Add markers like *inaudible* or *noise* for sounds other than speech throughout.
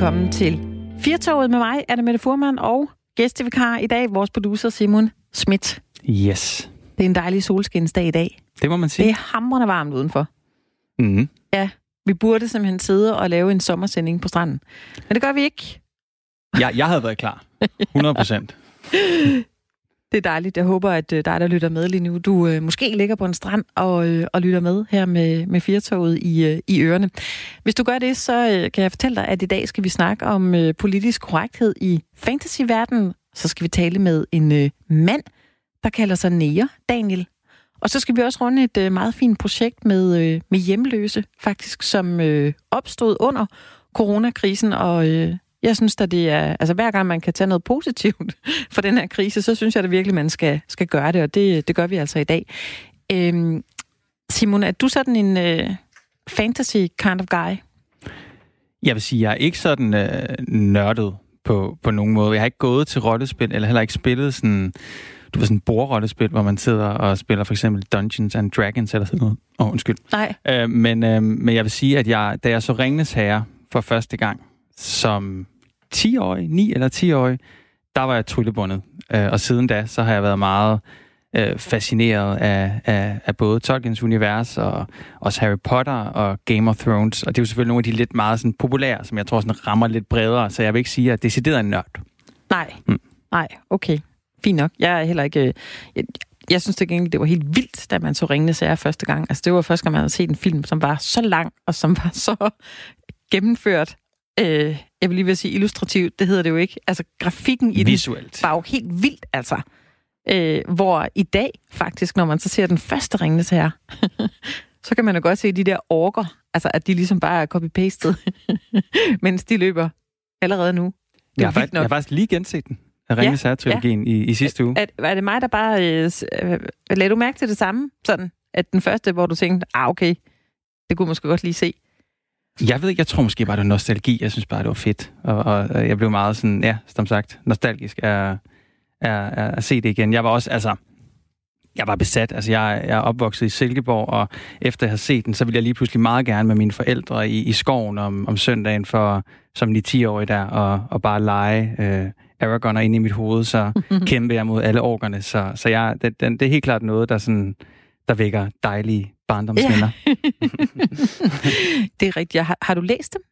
velkommen til Firtoget med mig, Anna Mette Furman, og gæstevikar i dag, vores producer Simon Schmidt. Yes. Det er en dejlig solskinsdag i dag. Det må man sige. Det er hamrende varmt udenfor. Mm. Ja, vi burde simpelthen sidde og lave en sommersending på stranden. Men det gør vi ikke. Ja, jeg havde været klar. 100 procent. *laughs* Det er dejligt. Jeg håber, at øh, dig, der lytter med lige nu, du øh, måske ligger på en strand og, øh, og lytter med her med, med firtoget i, øh, i ørerne. Hvis du gør det, så øh, kan jeg fortælle dig, at i dag skal vi snakke om øh, politisk korrekthed i fantasyverdenen. Så skal vi tale med en øh, mand, der kalder sig Nære, Daniel. Og så skal vi også runde et øh, meget fint projekt med, øh, med hjemløse, faktisk, som øh, opstod under coronakrisen, og øh, jeg synes at det er, altså hver gang man kan tage noget positivt *laughs* for den her krise, så synes jeg at virkelig, man skal, skal gøre det, og det, det gør vi altså i dag. Øhm, Simon, er du sådan en øh, fantasy kind of guy? Jeg vil sige, jeg er ikke sådan øh, nørdet på, på nogen måde. Jeg har ikke gået til rollespil, eller heller ikke spillet sådan, du ved, sådan bordrollespil, hvor man sidder og spiller for eksempel Dungeons and Dragons eller sådan noget. Åh, oh, undskyld. Nej. Øh, men, øh, men jeg vil sige, at jeg, da jeg så Ringnes Herre for første gang, som 10-årig, 9 eller 10-årig, der var jeg tryllebundet. Øh, og siden da, så har jeg været meget øh, fascineret af, af, af både Tolkiens univers og også Harry Potter og Game of Thrones. Og det er jo selvfølgelig nogle af de lidt meget sådan, populære, som jeg tror sådan, rammer lidt bredere, så jeg vil ikke sige, at det er decideret en nørd. Nej, mm. nej, okay. Fint nok. Jeg er heller ikke... Øh, jeg, jeg synes det det var helt vildt, da man så Ringende Sager første gang. Altså, det var første gang, man havde set en film, som var så lang, og som var så gennemført, øh, jeg vil lige vil sige illustrativt, det hedder det jo ikke. Altså, grafikken i Visuelt. den var jo helt vildt, altså. Øh, hvor i dag, faktisk, når man så ser den første Ringnes her, *laughs* så kan man jo godt se de der orker, altså at de ligesom bare er copy-pastet, *laughs* mens de løber allerede nu. Det jeg, har faktisk, jeg har faktisk lige genset den. Ringnes ja, trilogien ja. i, i sidste uge. Er, er det mig, der bare... Øh, øh, lagde du mærke til det samme? Sådan, at den første, hvor du tænkte, ah okay, det kunne man måske godt lige se. Jeg ved ikke, jeg tror måske bare, det var nostalgi. Jeg synes bare, det var fedt. Og, og jeg blev meget sådan, ja, som sagt, nostalgisk af, af, af at se det igen. Jeg var også, altså, jeg var besat. Altså, jeg, jeg er opvokset i Silkeborg, og efter jeg har set den, så ville jeg lige pludselig meget gerne med mine forældre i, i skoven om, om søndagen for, som de 10 år der, og, og bare lege øh, Aragoner ind i mit hoved, så *laughs* kæmpe jeg mod alle orkerne. Så, så jeg, det, det, det er helt klart noget, der, sådan, der vækker dejlige barndomsminder. Ja. *laughs* det er rigtigt. Har, har du læst dem?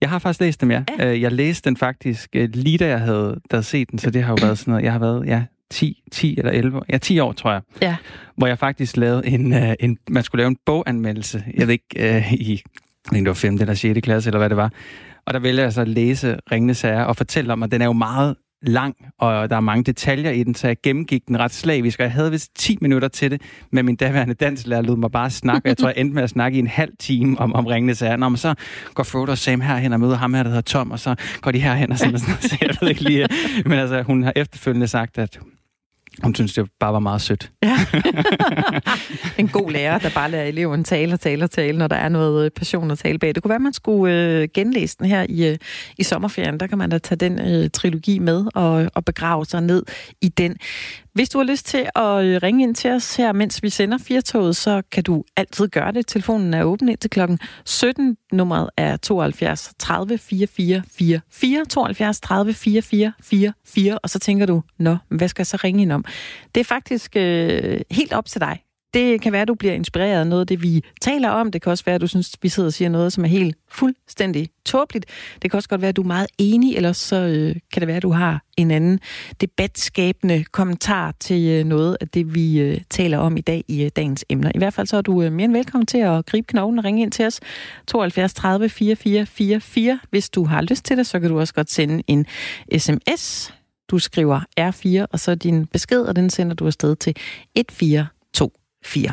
Jeg har faktisk læst dem, ja. ja. Øh, jeg læste den faktisk øh, lige da jeg havde, da havde set den, så det har jo været sådan noget, jeg har været, ja, 10, 10 eller 11 Ja, 10 år, tror jeg. Ja. Hvor jeg faktisk lavede en, uh, en man skulle lave en boganmeldelse. Jeg ved ikke, uh, i, jeg det var 5. eller 6. klasse, eller hvad det var. Og der vælger jeg så at læse Ringende Sager og fortælle om, at den er jo meget lang, og der er mange detaljer i den, så jeg gennemgik den ret slavisk, og jeg havde vist 10 minutter til det, men min daværende danslærer lød mig bare snakke, og jeg tror, jeg endte med at snakke i en halv time om, om ringende sager. Nå, men så går Frodo og Sam herhen og møder ham her, der hedder Tom, og så går de herhen og sådan, og sådan så jeg ved ikke lige. Men altså, hun har efterfølgende sagt, at hun synes, det bare var meget sødt. Ja. *laughs* en god lærer, der bare lader eleven tale og tale og tale, når der er noget øh, passion at tale bag. Det kunne være, at man skulle øh, genlæse den her i, øh, i sommerferien. Der kan man da tage den øh, trilogi med og, og begrave sig ned i den. Hvis du har lyst til at øh, ringe ind til os her, mens vi sender Firtoget, så kan du altid gøre det. Telefonen er åben indtil klokken 17. Nummeret er 72 30 44 44 72 30 44 44. Og så tænker du, nå, hvad skal jeg så ringe ind om? Det er faktisk øh, helt op til dig. Det kan være, at du bliver inspireret af noget af det, vi taler om. Det kan også være, at du synes, at vi sidder og siger noget, som er helt fuldstændig tåbeligt. Det kan også godt være, at du er meget enig, eller så øh, kan det være, at du har en anden debatskabende kommentar til øh, noget af det, vi øh, taler om i dag i øh, dagens emner. I hvert fald så er du øh, mere end velkommen til at gribe knoglen og ringe ind til os. 72 30 44 44. Hvis du har lyst til det, så kan du også godt sende en sms. Du skriver R4, og så din besked, og den sender du afsted til 14 4.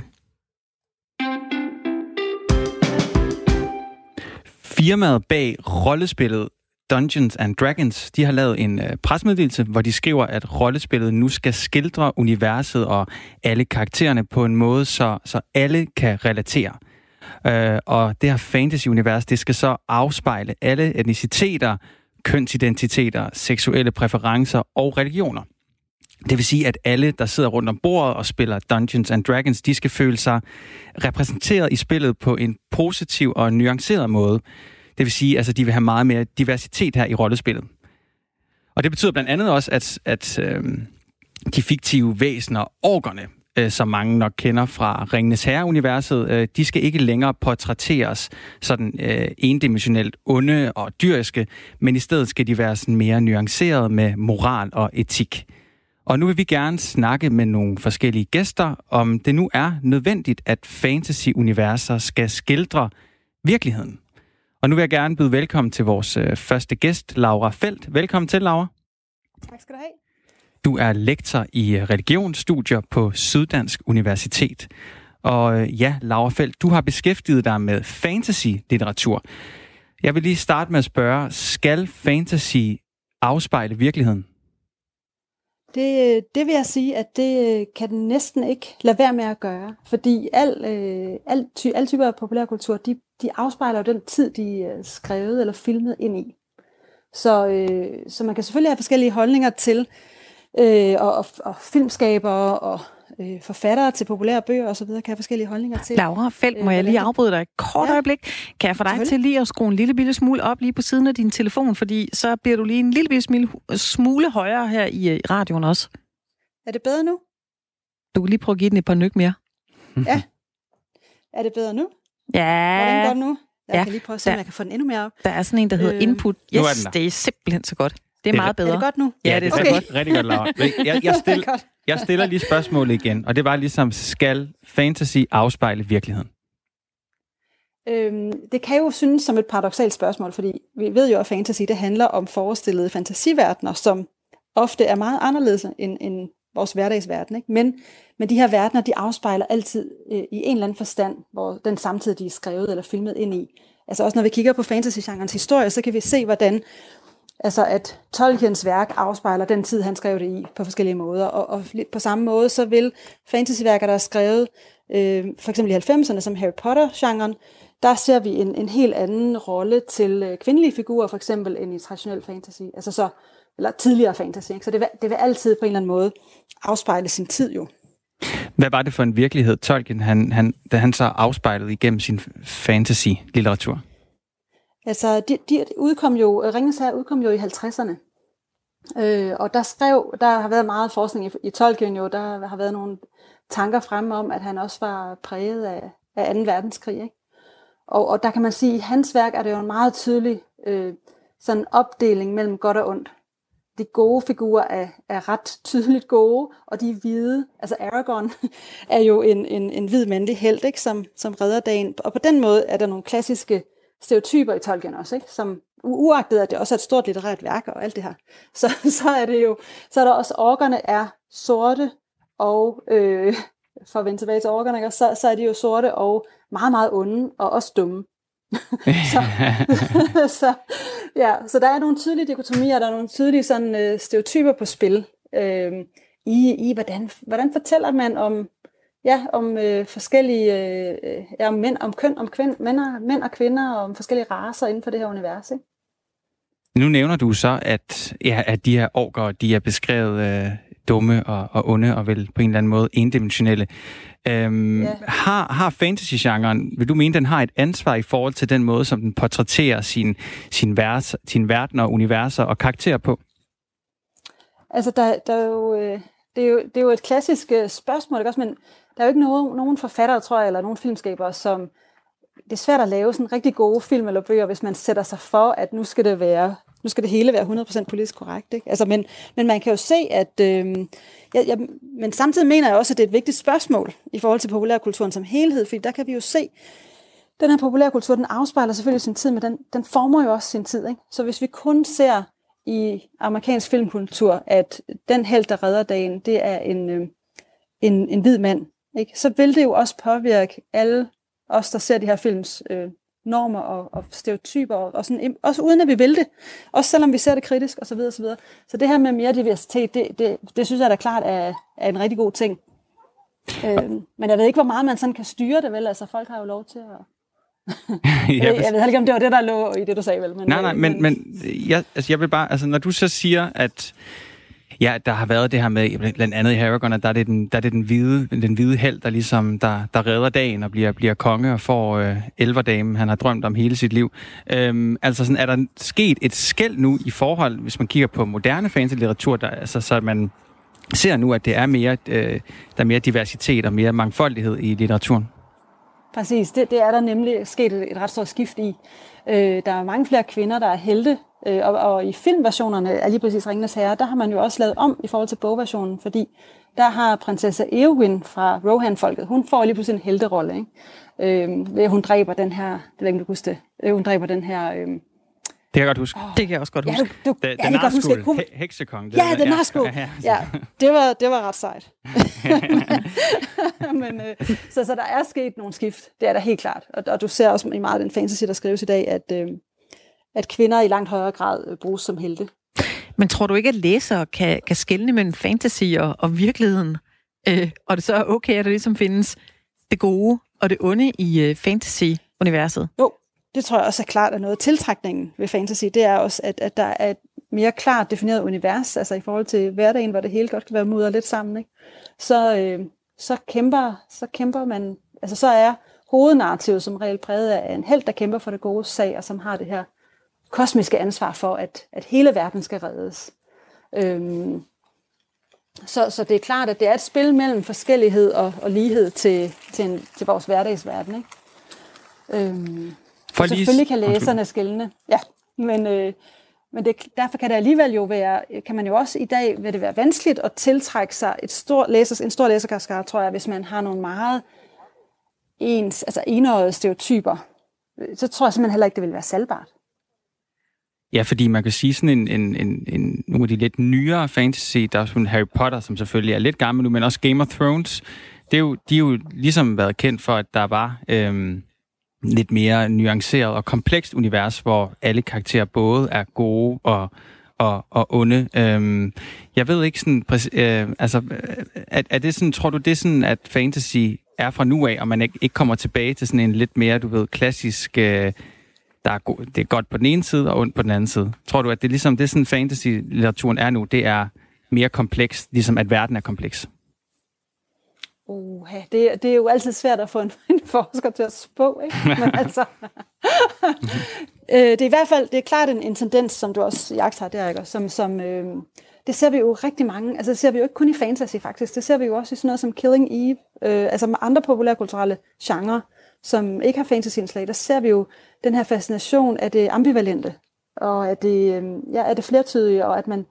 Firmaet bag rollespillet Dungeons and Dragons, de har lavet en uh, presmeddelelse, hvor de skriver, at rollespillet nu skal skildre universet og alle karaktererne på en måde, så, så alle kan relatere. Øh, og det her fantasy-univers, det skal så afspejle alle etniciteter, kønsidentiteter, seksuelle præferencer og religioner. Det vil sige, at alle, der sidder rundt om bordet og spiller Dungeons and Dragons, de skal føle sig repræsenteret i spillet på en positiv og nuanceret måde. Det vil sige, altså de vil have meget mere diversitet her i rollespillet. Og det betyder blandt andet også, at, at øh, de fiktive væsener, orkerne, øh, som mange nok kender fra Ringenes Herre-universet, øh, de skal ikke længere portrætteres sådan øh, endimensionelt onde og dyriske, men i stedet skal de være sådan mere nuancerede med moral og etik. Og nu vil vi gerne snakke med nogle forskellige gæster, om det nu er nødvendigt, at fantasy-universer skal skildre virkeligheden. Og nu vil jeg gerne byde velkommen til vores øh, første gæst, Laura Felt. Velkommen til, Laura. Tak skal du have. Du er lektor i øh, religionsstudier på Syddansk Universitet. Og øh, ja, Laura Felt, du har beskæftiget dig med fantasy-litteratur. Jeg vil lige starte med at spørge, skal fantasy afspejle virkeligheden? Det, det vil jeg sige, at det øh, kan den næsten ikke lade være med at gøre. Fordi al, øh, al, ty, alle typer af populærkultur, de, de afspejler jo den tid, de er skrevet eller filmet ind i. Så, øh, så man kan selvfølgelig have forskellige holdninger til, øh, og, og, og filmskabere og øh, forfattere til populære bøger osv. kan have forskellige holdninger til. Laura Felt, må øh, jeg lige afbryde dig et kort ja. øjeblik? Kan jeg få dig til lige at skrue en lille bitte smule op lige på siden af din telefon, fordi så bliver du lige en lille bitte smule, smule højere her i, øh, i radioen også. Er det bedre nu? Du kan lige prøve at give den et par nyk mere. *laughs* Ja. Er det bedre nu? Ja. Hvordan går det nu? Jeg Ja. kan lige prøve at se, om jeg kan få den endnu mere op. Der er sådan en, der hedder Øh, input. Nu er Yes, den der. det er simpelthen så godt. Det er, Det meget bedre. Er det godt nu? Ja, det er Okay. godt. Rigtig godt, Laura. Jeg, jeg, *laughs* stiller, jeg stiller lige spørgsmålet igen, og det var ligesom, skal fantasy afspejle virkeligheden? Øhm, det kan jo synes som et paradoxalt spørgsmål, fordi vi ved jo, at fantasy det handler om forestillede fantasiverdener, som ofte er meget anderledes end, end vores hverdagsverden. Ikke? Men, men de her verdener, de afspejler altid øh, i en eller anden forstand, hvor den samtid, de er skrevet eller filmet ind i. Altså også når vi kigger på fantasy-genrens historie, så kan vi se, hvordan altså at Tolkiens værk afspejler den tid, han skrev det i på forskellige måder. Og, og lidt på samme måde, så vil fantasyværker, der er skrevet øh, for eksempel i 90'erne, som Harry Potter-genren, der ser vi en, en helt anden rolle til øh, kvindelige figurer, for eksempel, end i traditionel fantasy. Altså så, eller tidligere fantasy. Ikke? Så det vil, det vil altid på en eller anden måde afspejle sin tid jo. Hvad var det for en virkelighed, Tolkien, han, han, da han så afspejlede igennem sin fantasy-litteratur? Altså, de, de udkom jo, øh, Ringens Herre udkom jo i 50'erne. Øh, og der skrev, der har været meget forskning i, i Tolkien jo, der har været nogle tanker fremme om, at han også var præget af, af 2. verdenskrig. Ikke? Og, og der kan man sige, at i hans værk er det jo en meget tydelig øh, sådan opdeling mellem godt og ondt. De gode figurer er, er ret tydeligt gode, og de hvide, altså Aragorn, *laughs* er jo en, en, en hvid mandlig held, ikke? Som, som redder dagen. Og på den måde er der nogle klassiske stereotyper i Tolkien også, ikke? som uagtet at det også er et stort litterært værk og alt det her, *laughs* så, så er det jo, så er der også, orkerne er sorte, og øh, for at vende tilbage til orkerne, ikke? så, så er de jo sorte og meget, meget onde, og også dumme. *laughs* så, *laughs* så, ja, så der er nogle tydelige dikotomier, der er nogle tydelige sådan, øh, stereotyper på spil, øh, i, i hvordan, hvordan fortæller man om, ja, om øh, forskellige, øh, ja, om mænd, om køn, om kvind, mænd, og, mænd og kvinder, og om forskellige raser inden for det her univers. Ikke? Nu nævner du så, at, ja, at de her orker, de er beskrevet øh, dumme og, og onde, og vel på en eller anden måde endimensionelle. Øhm, Ja. Har, har fantasy-genren, vil du mene, den har et ansvar i forhold til den måde, som den portrætterer sin, sin, vers, sin verden og universer og karakterer på? Altså, der, der er jo, øh, det, er jo, det er jo et klassisk øh, spørgsmål, ikke også? men der er jo ikke nogen, nogen forfattere, tror jeg, eller nogen filmskabere, som... Det er svært at lave sådan rigtig gode film eller bøger, hvis man sætter sig for, at nu skal det være nu skal det hele være 100% politisk korrekt. Ikke? Altså, men, men man kan jo se, at... Øh, jeg, ja, men samtidig mener jeg også, at det er et vigtigt spørgsmål i forhold til populærkulturen som helhed, fordi der kan vi jo se, den her populærkultur, den afspejler selvfølgelig sin tid, men den, den former jo også sin tid. Ikke? Så hvis vi kun ser i amerikansk filmkultur, at den held, der redder dagen, det er en, øh, en, en hvid mand, ikke? så vil det jo også påvirke alle os, der ser de her films øh, normer og, og stereotyper, og, og sådan, også uden at vi vil det, også selvom vi ser det kritisk osv. Og så, videre. så det her med mere diversitet, det, det, det synes jeg da klart er, er en rigtig god ting. Øh, men jeg ved ikke, hvor meget man sådan kan styre det, vel? Altså, folk har jo lov til at... *laughs* jeg, ved, jeg ved ikke, om det var det, der lå i det, du sagde, vel? Men, Nej, nej, men, men jeg, altså, jeg vil bare, altså, når du så siger, at Ja, der har været det her med, blandt andet i Harrigan, at der er det den, der er det den hvide, den hvide held, der ligesom, der, der redder dagen og bliver, bliver konge og får øh, elverdamen, han har drømt om hele sit liv. Øhm, altså sådan, er der sket et skæld nu i forhold, hvis man kigger på moderne fantasy-litteratur, der, altså, så man ser nu, at det er mere, øh, der er mere diversitet og mere mangfoldighed i litteraturen? Præcis, det, det er der nemlig sket et, et ret stort skift i. Øh, der er mange flere kvinder, der er helte, øh, og, og i filmversionerne af lige præcis Ringenes Herre, der har man jo også lavet om i forhold til bogversionen, fordi der har prinsesse Eowyn fra Rohan-folket, hun får lige pludselig en helterolle, ikke? Øh, hun dræber den her, det ved ikke, om du husker det, øh, hun dræber den her... Øh, kan jeg godt huske. Oh, det kan jeg også godt huske. Ja, du, du, den, ja, den godt huske. Hun... Heksekong. Det ja, den har sgu. Ja, ja, ja, det, var, det var ret sejt. *laughs* Men, øh, så, så der er sket nogle skift, det er der helt klart. Og, og du ser også i meget af den fantasy, der skrives i dag, at, øh, at kvinder i langt højere grad øh, bruges som helte. Men tror du ikke, at læsere kan, kan skelne mellem fantasy og, og virkeligheden? Øh, og det så er okay, at der ligesom findes det gode og det onde i øh, fantasy-universet? Jo, det tror jeg også er klart, at noget af tiltrækningen ved fantasy, det er også, at, at der er et mere klart defineret univers, altså i forhold til hverdagen, hvor det hele godt kan være mudret lidt sammen, ikke? Så, øh, så, kæmper, så kæmper man, altså så er hovednarrativet som regel præget af en held, der kæmper for det gode sag, og som har det her kosmiske ansvar for, at, at hele verden skal reddes. Øhm, så, så det er klart, at det er et spil mellem forskellighed og, og lighed til, til, en, til vores hverdagsverden. Ikke? Øhm, for lige... Selvfølgelig kan læserne skældne, ja, men, øh, men det, derfor kan det alligevel jo være, kan man jo også i dag, vil det være vanskeligt at tiltrække sig et stor læsers, en stor læserskare, tror jeg, hvis man har nogle meget ens, altså enårede stereotyper. Så tror jeg simpelthen heller ikke, det vil være salgbart. Ja, fordi man kan sige sådan en, en, en, en nogle af de lidt nyere fantasy, der er sådan Harry Potter, som selvfølgelig er lidt gammel nu, men også Game of Thrones, det er jo, de er jo ligesom været kendt for, at der var øhm, lidt mere nuanceret og komplekst univers, hvor alle karakterer både er gode og, og, og onde. Øhm, jeg ved ikke sådan, øh, altså, øh, er, er det sådan, tror du det er sådan, at fantasy er fra nu af, og man ikke, ikke kommer tilbage til sådan en lidt mere, du ved, klassisk, øh, der er go- det er godt på den ene side og ondt på den anden side. Tror du, at det er ligesom det, sådan fantasy-litteraturen er nu, det er mere kompleks, ligesom at verden er kompleks? Uh, det, det er jo altid svært at få en, *laughs* en forsker til at spå, ikke? Men *laughs* altså, *laughs* øh, det er i hvert fald, det er klart en, en tendens, som du også jagt har der, ikke? Som, som, øh, det ser vi jo rigtig mange, altså det ser vi jo ikke kun i fantasy faktisk, det ser vi jo også i sådan noget som Killing Eve, øh, altså med andre populærkulturelle genrer, som ikke har fantasy-indslag, der ser vi jo den her fascination af det ambivalente, og at det, øh, ja, er det flertydige, og at man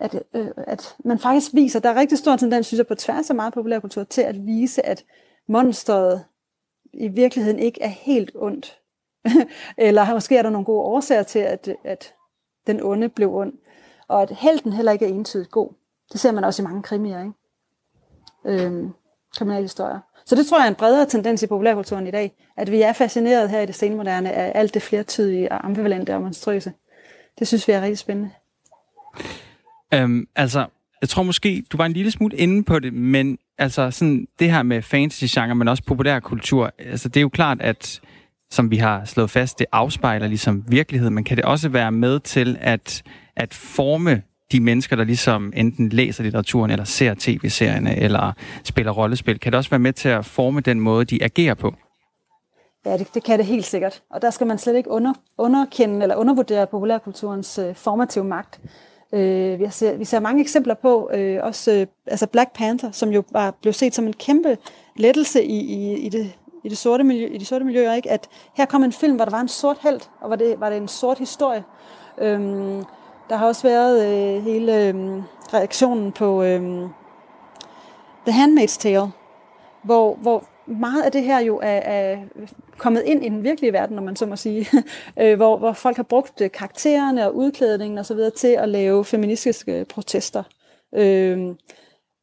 at, øh, at man faktisk viser, der er rigtig stor tendens, synes jeg, på tværs af meget populærkultur, til at vise, at monsteret i virkeligheden ikke er helt ondt. *laughs* Eller måske er der nogle gode årsager til, at, at den onde blev ond. Og at helten heller ikke er entydigt god. Det ser man også i mange krimier, ikke? Øhm, kriminalhistorier. Så det tror jeg er en bredere tendens i populærkulturen i dag, at vi er fascineret her i det senmoderne af alt det flertydige og ambivalente og monstrøse. Det synes vi er rigtig spændende. Øhm, altså, jeg tror måske, du var en lille smule inde på det, men altså sådan det her med fantasy-genre, men også populærkultur, altså det er jo klart, at som vi har slået fast, det afspejler ligesom virkeligheden, men kan det også være med til at, at forme de mennesker, der ligesom enten læser litteraturen, eller ser tv-serierne, eller spiller rollespil, kan det også være med til at forme den måde, de agerer på? Ja, det, det kan det helt sikkert. Og der skal man slet ikke under, underkende eller undervurdere populærkulturens øh, formative magt. Øh, vi, ser, vi ser mange eksempler på, øh, også øh, altså Black Panther, som jo var, blev set som en kæmpe lettelse i, i, i, det, i, det sorte miljø, i de sorte miljøer, ikke? at her kom en film, hvor der var en sort held, og var det, var det en sort historie. Øhm, der har også været øh, hele øh, reaktionen på øh, The Handmaid's Tale, hvor, hvor meget af det her jo er, er kommet ind i den virkelige verden, når man så må sige, *laughs* øh, hvor, hvor folk har brugt øh, karaktererne og udklædningen osv. til at lave feministiske protester. Øh,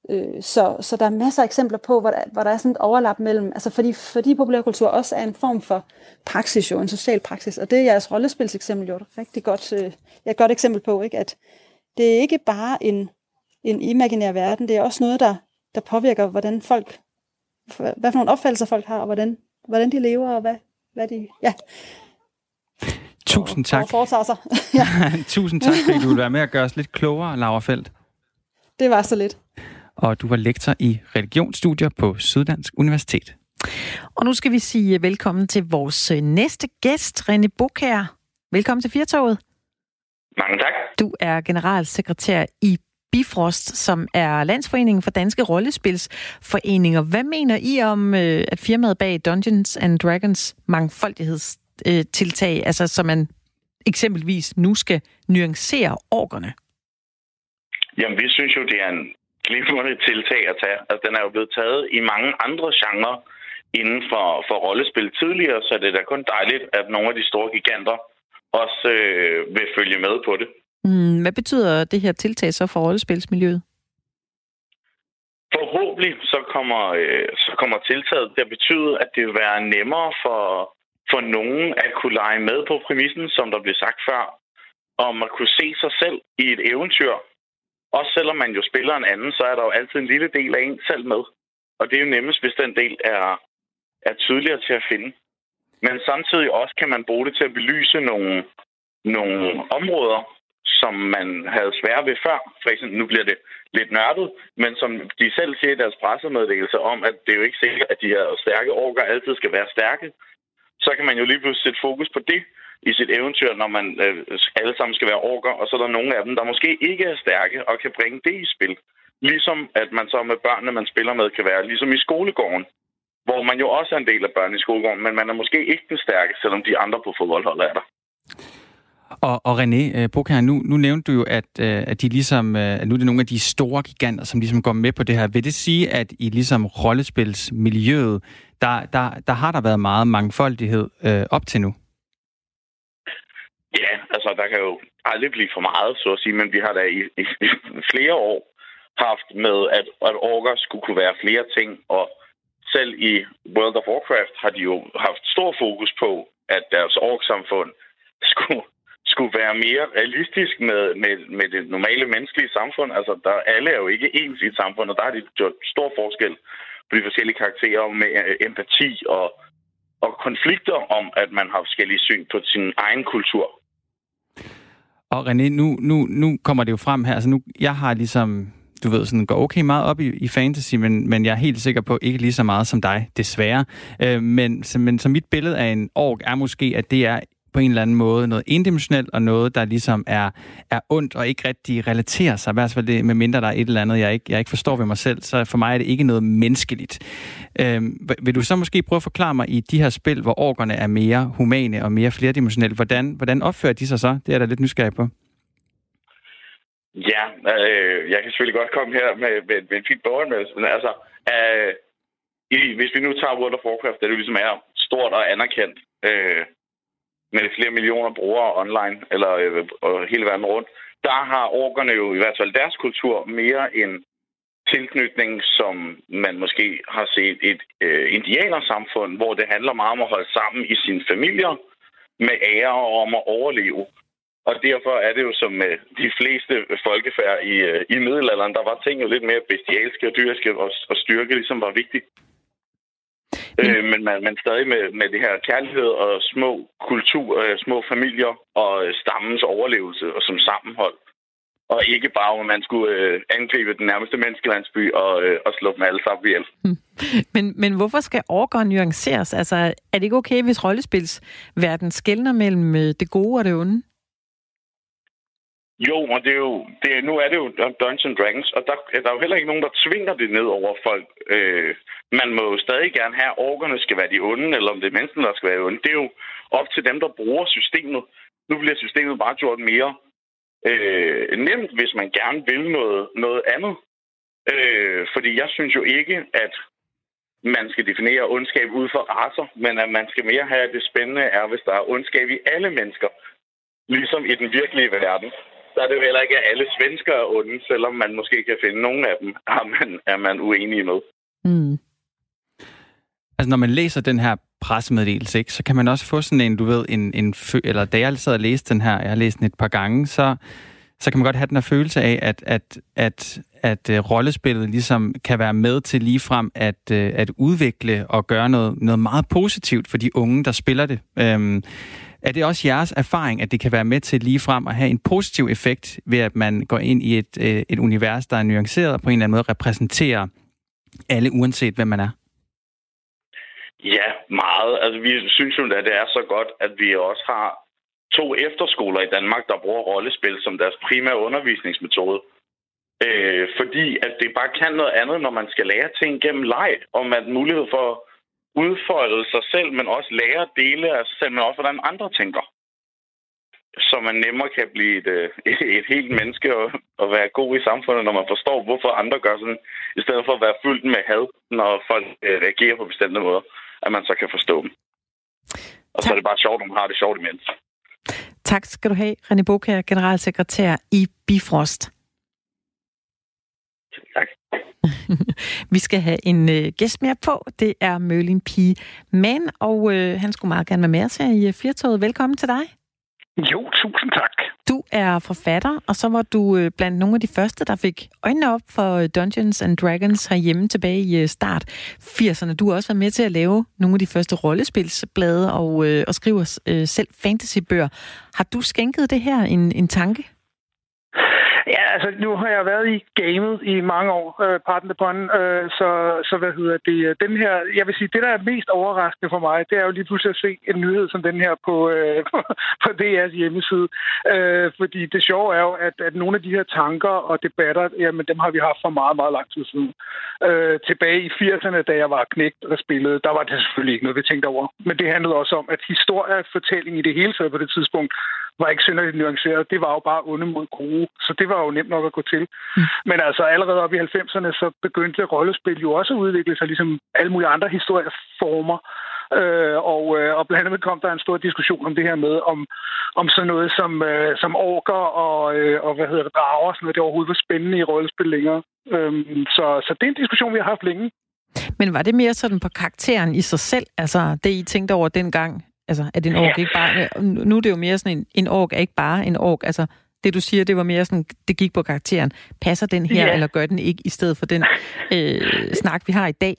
øh, så, så der er masser af eksempler på, hvor der, hvor der er sådan et overlap mellem, altså fordi, fordi populærkultur også er en form for praksis jo, en social praksis, og det er jeres rollespilseksempel jo et rigtig godt, øh, et godt eksempel på, ikke? at det er ikke bare en, en imaginær verden, det er også noget, der, der påvirker, hvordan folk hvad for nogle opfattelser folk har, og hvordan, hvordan de lever, og hvad, hvad de... Ja. Tusind tak. Og, sig. *laughs* ja. Tusind tak, fordi du vil være med at gøre os lidt klogere, Laura Feldt. det var så lidt. Og du var lektor i religionsstudier på Syddansk Universitet. Og nu skal vi sige velkommen til vores øh, næste gæst, René Bukær. Velkommen til Firtoget. Mange tak. Du er generalsekretær i Bifrost, som er Landsforeningen for Danske Rollespilsforeninger. Hvad mener I om, øh, at firmaet bag Dungeons and Dragons mangfoldighedstiltag, øh, altså som man eksempelvis nu skal nuancere orkerne? Jamen, vi synes jo, det er en glimrende tiltag at tage. Altså, den er jo blevet taget i mange andre genrer inden for, for rollespil tidligere, så det er da kun dejligt, at nogle af de store giganter også øh, vil følge med på det. Mm, hvad betyder det her tiltag så for rollespilsmiljøet? Forhåbentlig så kommer, øh, så kommer tiltaget til at betyde, at det vil være nemmere for, for nogen at kunne lege med på præmissen, som der blev sagt før, om at kunne se sig selv i et eventyr. Også selvom man jo spiller en anden, så er der jo altid en lille del af en selv med. Og det er jo nemmest, hvis den del er, er tydeligere til at finde. Men samtidig også kan man bruge det til at belyse nogle, nogle områder, som man havde svært ved før. For eksempel, nu bliver det lidt nørdet, men som de selv siger i deres pressemeddelelse om, at det er jo ikke sikkert, at de her stærke orker altid skal være stærke, så kan man jo lige pludselig sætte fokus på det i sit eventyr, når man øh, alle sammen skal være orker, og så er der nogle af dem, der måske ikke er stærke og kan bringe det i spil. Ligesom at man så med børnene, man spiller med, kan være ligesom i skolegården, hvor man jo også er en del af børn i skolegården, men man er måske ikke den stærke, selvom de andre på fodboldholdet er der. Og, og René øh, Bokær, nu, nu nævnte du jo, at, øh, at de ligesom, øh, at nu er det nogle af de store giganter, som ligesom går med på det her. Vil det sige, at i ligesom rollespilsmiljøet, der, der, der har der været meget mangfoldighed øh, op til nu? Ja, altså der kan jo aldrig blive for meget, så at sige, men vi har da i, i, i flere år haft med, at, at orker skulle kunne være flere ting, og selv i World of Warcraft har de jo haft stor fokus på, at deres orksamfund skulle skulle være mere realistisk med, med, med det normale menneskelige samfund. Altså, der, alle er jo ikke ens i et samfund, og der har de gjort stor forskel på de forskellige karakterer med øh, empati og, og konflikter om, at man har forskellige syn på sin egen kultur. Og René, nu, nu, nu kommer det jo frem her. Altså nu, jeg har ligesom du ved, sådan går okay meget op i, i fantasy, men, men jeg er helt sikker på ikke lige så meget som dig, desværre. Øh, men, så, men så mit billede af en ork er måske, at det er på en eller anden måde noget indimensionelt, og noget, der ligesom er, er ondt og ikke rigtig relaterer sig. I hvert fald det, med mindre der er et eller andet, jeg ikke, jeg ikke forstår ved mig selv, så for mig er det ikke noget menneskeligt. Øhm, vil du så måske prøve at forklare mig i de her spil, hvor orkerne er mere humane og mere flerdimensionelle, hvordan, hvordan opfører de sig så? Det er der lidt nysgerrig på. Ja, øh, jeg kan selvfølgelig godt komme her med, med, med en fin borgermeddelelse, men altså, øh, i, hvis vi nu tager World of Warcraft, det ligesom er stort og anerkendt, øh, med flere millioner brugere online, eller øh, hele verden rundt, der har orkerne jo i hvert fald deres kultur mere en tilknytning, som man måske har set et øh, indianersamfund, hvor det handler meget om at holde sammen i sine familier med ære og om at overleve. Og derfor er det jo som med de fleste folkefærd i, øh, i middelalderen, der var ting jo lidt mere bestialske og dyriske, og, og styrke ligesom var vigtigt. Øh, men man, man stadig med, med det her kærlighed og små kultur, øh, små familier og øh, stammens overlevelse og som sammenhold. Og ikke bare, at man skulle øh, angribe den nærmeste menneskelandsby og, øh, og slå dem alle sammen ihjel. Hmm. Men, men hvorfor skal orker nuanceres? Altså, er det ikke okay, hvis rollespilsverden skældner mellem øh, det gode og det onde? Jo, og det er jo, det, nu er det jo Dungeons Dragons, og der, der er jo heller ikke nogen, der tvinger det ned over folk. Øh, man må jo stadig gerne have, at orkerne skal være de onde, eller om det er menneskene, der skal være de onde. Det er jo op til dem, der bruger systemet. Nu bliver systemet bare gjort mere øh, nemt, hvis man gerne vil noget, noget andet. Øh, fordi jeg synes jo ikke, at man skal definere ondskab ud fra raser, men at man skal mere have, at det spændende er, hvis der er ondskab i alle mennesker, ligesom i den virkelige verden så er det jo heller ikke, at alle svensker er onde, selvom man måske kan finde nogle af dem, *laughs* er man, er man uenig med. Mm. Altså, når man læser den her pressemeddelelse, ikke, så kan man også få sådan en, du ved, en, en eller da jeg sad og læste den her, jeg har læst den et par gange, så, så kan man godt have den her følelse af, at, at, at, at uh, rollespillet ligesom kan være med til ligefrem at, uh, at udvikle og gøre noget, noget meget positivt for de unge, der spiller det. Um, er det også jeres erfaring, at det kan være med til lige frem at have en positiv effekt ved, at man går ind i et, øh, et univers, der er nuanceret og på en eller anden måde repræsenterer alle, uanset hvem man er? Ja, meget. Altså, vi synes jo, at det er så godt, at vi også har to efterskoler i Danmark, der bruger rollespil som deres primære undervisningsmetode. Øh, fordi at det bare kan noget andet, når man skal lære ting gennem leg, og man har mulighed for at udfolde sig selv, men også lære dele af sig selv, men også hvordan andre tænker. Så man nemmere kan blive et, øh, *laughs* et helt menneske og, og være god i samfundet, når man forstår, hvorfor andre gør sådan, i stedet for at være fyldt med had, når folk øh, reagerer på bestemte måder, at man så kan forstå dem. Og tak. så er det bare sjovt, at man har det sjovt imens. Tak skal du have, René Bokær, generalsekretær i Bifrost. Tak. Vi skal have en øh, gæst mere på. Det er Mølin P. Man, og øh, han skulle meget gerne være med os her i øh, Firtoget. Velkommen til dig. Jo, tusind tak. Du er forfatter, og så var du øh, blandt nogle af de første, der fik øjnene op for øh, Dungeons and Dragons herhjemme tilbage i øh, start 80'erne. Du har også været med til at lave nogle af de første rollespilsblade og, og skriver selv fantasybøger. Har du skænket det her en, en tanke? Ja, altså nu har jeg været i gamet i mange år, øh, parten på øh, så, så hvad hedder det, øh, den her, jeg vil sige, det der er mest overraskende for mig, det er jo lige pludselig at se en nyhed som den her på, øh, *laughs* på DR's hjemmeside, øh, fordi det sjove er jo, at, at nogle af de her tanker og debatter, jamen dem har vi haft for meget, meget lang tid siden. Øh, tilbage i 80'erne, da jeg var knægt og spillede, der var det selvfølgelig ikke noget, vi tænkte over, men det handlede også om, at historiefortælling i det hele taget på det tidspunkt var ikke synderligt nuanceret. Det var jo bare onde mod gode, så det var jo nemt nok at gå til. Mm. Men altså allerede op i 90'erne, så begyndte rollespil jo også at udvikle sig, ligesom alle mulige andre historieformer. Øh, og, øh, og blandt andet kom der en stor diskussion om det her med, om, om sådan noget som, øh, som orker og, øh, og hvad hedder det, drager, sådan noget, det overhovedet var spændende i rollespil længere. Øh, så, så det er en diskussion, vi har haft længe. Men var det mere sådan på karakteren i sig selv, altså det I tænkte over dengang, Altså, at en ork ikke bare... Nu er det jo mere sådan, en, en ork er ikke bare en ork. Altså, det du siger, det var mere sådan, det gik på karakteren. Passer den her, ja. eller gør den ikke, i stedet for den øh, snak, vi har i dag?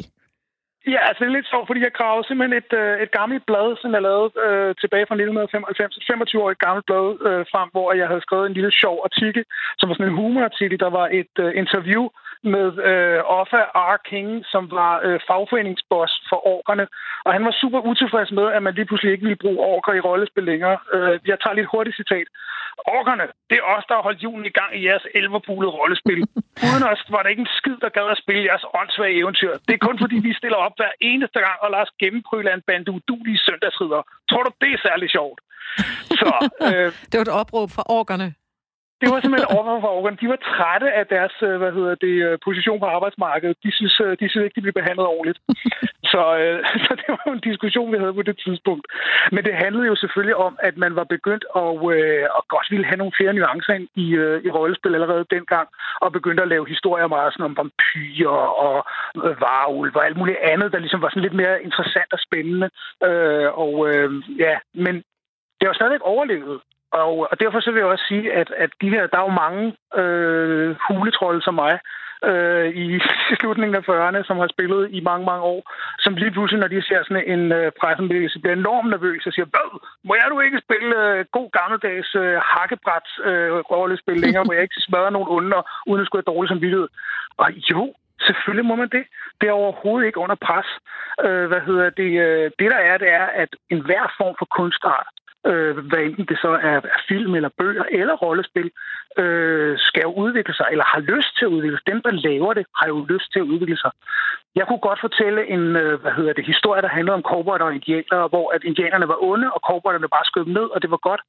Ja, altså det er lidt sjovt, fordi jeg gravede simpelthen et, øh, et gammelt blad, som jeg lavede øh, tilbage fra 1995, et 25 år gammelt blad øh, frem, hvor jeg havde skrevet en lille sjov artikel, som var sådan en humorartikel. Der var et øh, interview med øh, Offa R. King, som var øh, fagforeningsboss for orkerne. Og han var super utilfreds med, at man lige pludselig ikke ville bruge orker i rollespil længere. Øh, jeg tager lidt hurtigt citat. Orkerne, det er os, der har holdt julen i gang i jeres elverpulede rollespil. *laughs* Uden os var der ikke en skid, der gad at spille jeres åndssvage eventyr. Det er kun fordi, vi stiller op hver eneste gang og lader os gennempryle en bande udulige søndagsridder. Tror du, det er særlig sjovt? Så, *laughs* øh, det var et opråb fra orkerne. Det var simpelthen overfor for organ. De var trætte af deres øh, hvad hedder det, øh, position på arbejdsmarkedet. De synes, øh, de synes ikke, de blev behandlet ordentligt. *laughs* Så, øh, *laughs* så det var en diskussion, vi havde på det tidspunkt. Men det handlede jo selvfølgelig om, at man var begyndt at, øh, at godt ville have nogle flere nuancer ind i, øh, i rollespil allerede dengang, og begyndte at lave historier meget sådan om vampyrer og øh, varulv og alt muligt andet, der ligesom var sådan lidt mere interessant og spændende. Øh, og øh, ja, men det har stadigvæk overlevet. Og, og derfor så vil jeg også sige, at, at de her, der er jo mange øh, huletrolde som mig, øh, i *laughs* slutningen af 40'erne, som har spillet i mange, mange år, som lige pludselig, når de ser sådan en øh, pressemeddelelse, bliver enormt nervøs og siger, Hvad? må jeg nu ikke spille øh, god gammeldags øh, hakkebræt øh, rollespil længere, hvor jeg ikke smadrer nogen under, uden at skulle have dårlig samvittighed? Og jo, Selvfølgelig må man det. Det er overhovedet ikke under pres. Øh, hvad hedder det? Øh, det der er, det er, at enhver form for kunstart øh, hvad enten det så er, er film eller bøger eller rollespil, øh, skal jo udvikle sig, eller har lyst til at udvikle sig. Dem, der laver det, har jo lyst til at udvikle sig. Jeg kunne godt fortælle en øh, hvad hedder det, historie, der handlede om cowboyer og indianere, hvor at indianerne var onde, og cowboyerne bare skød ned, og det var godt.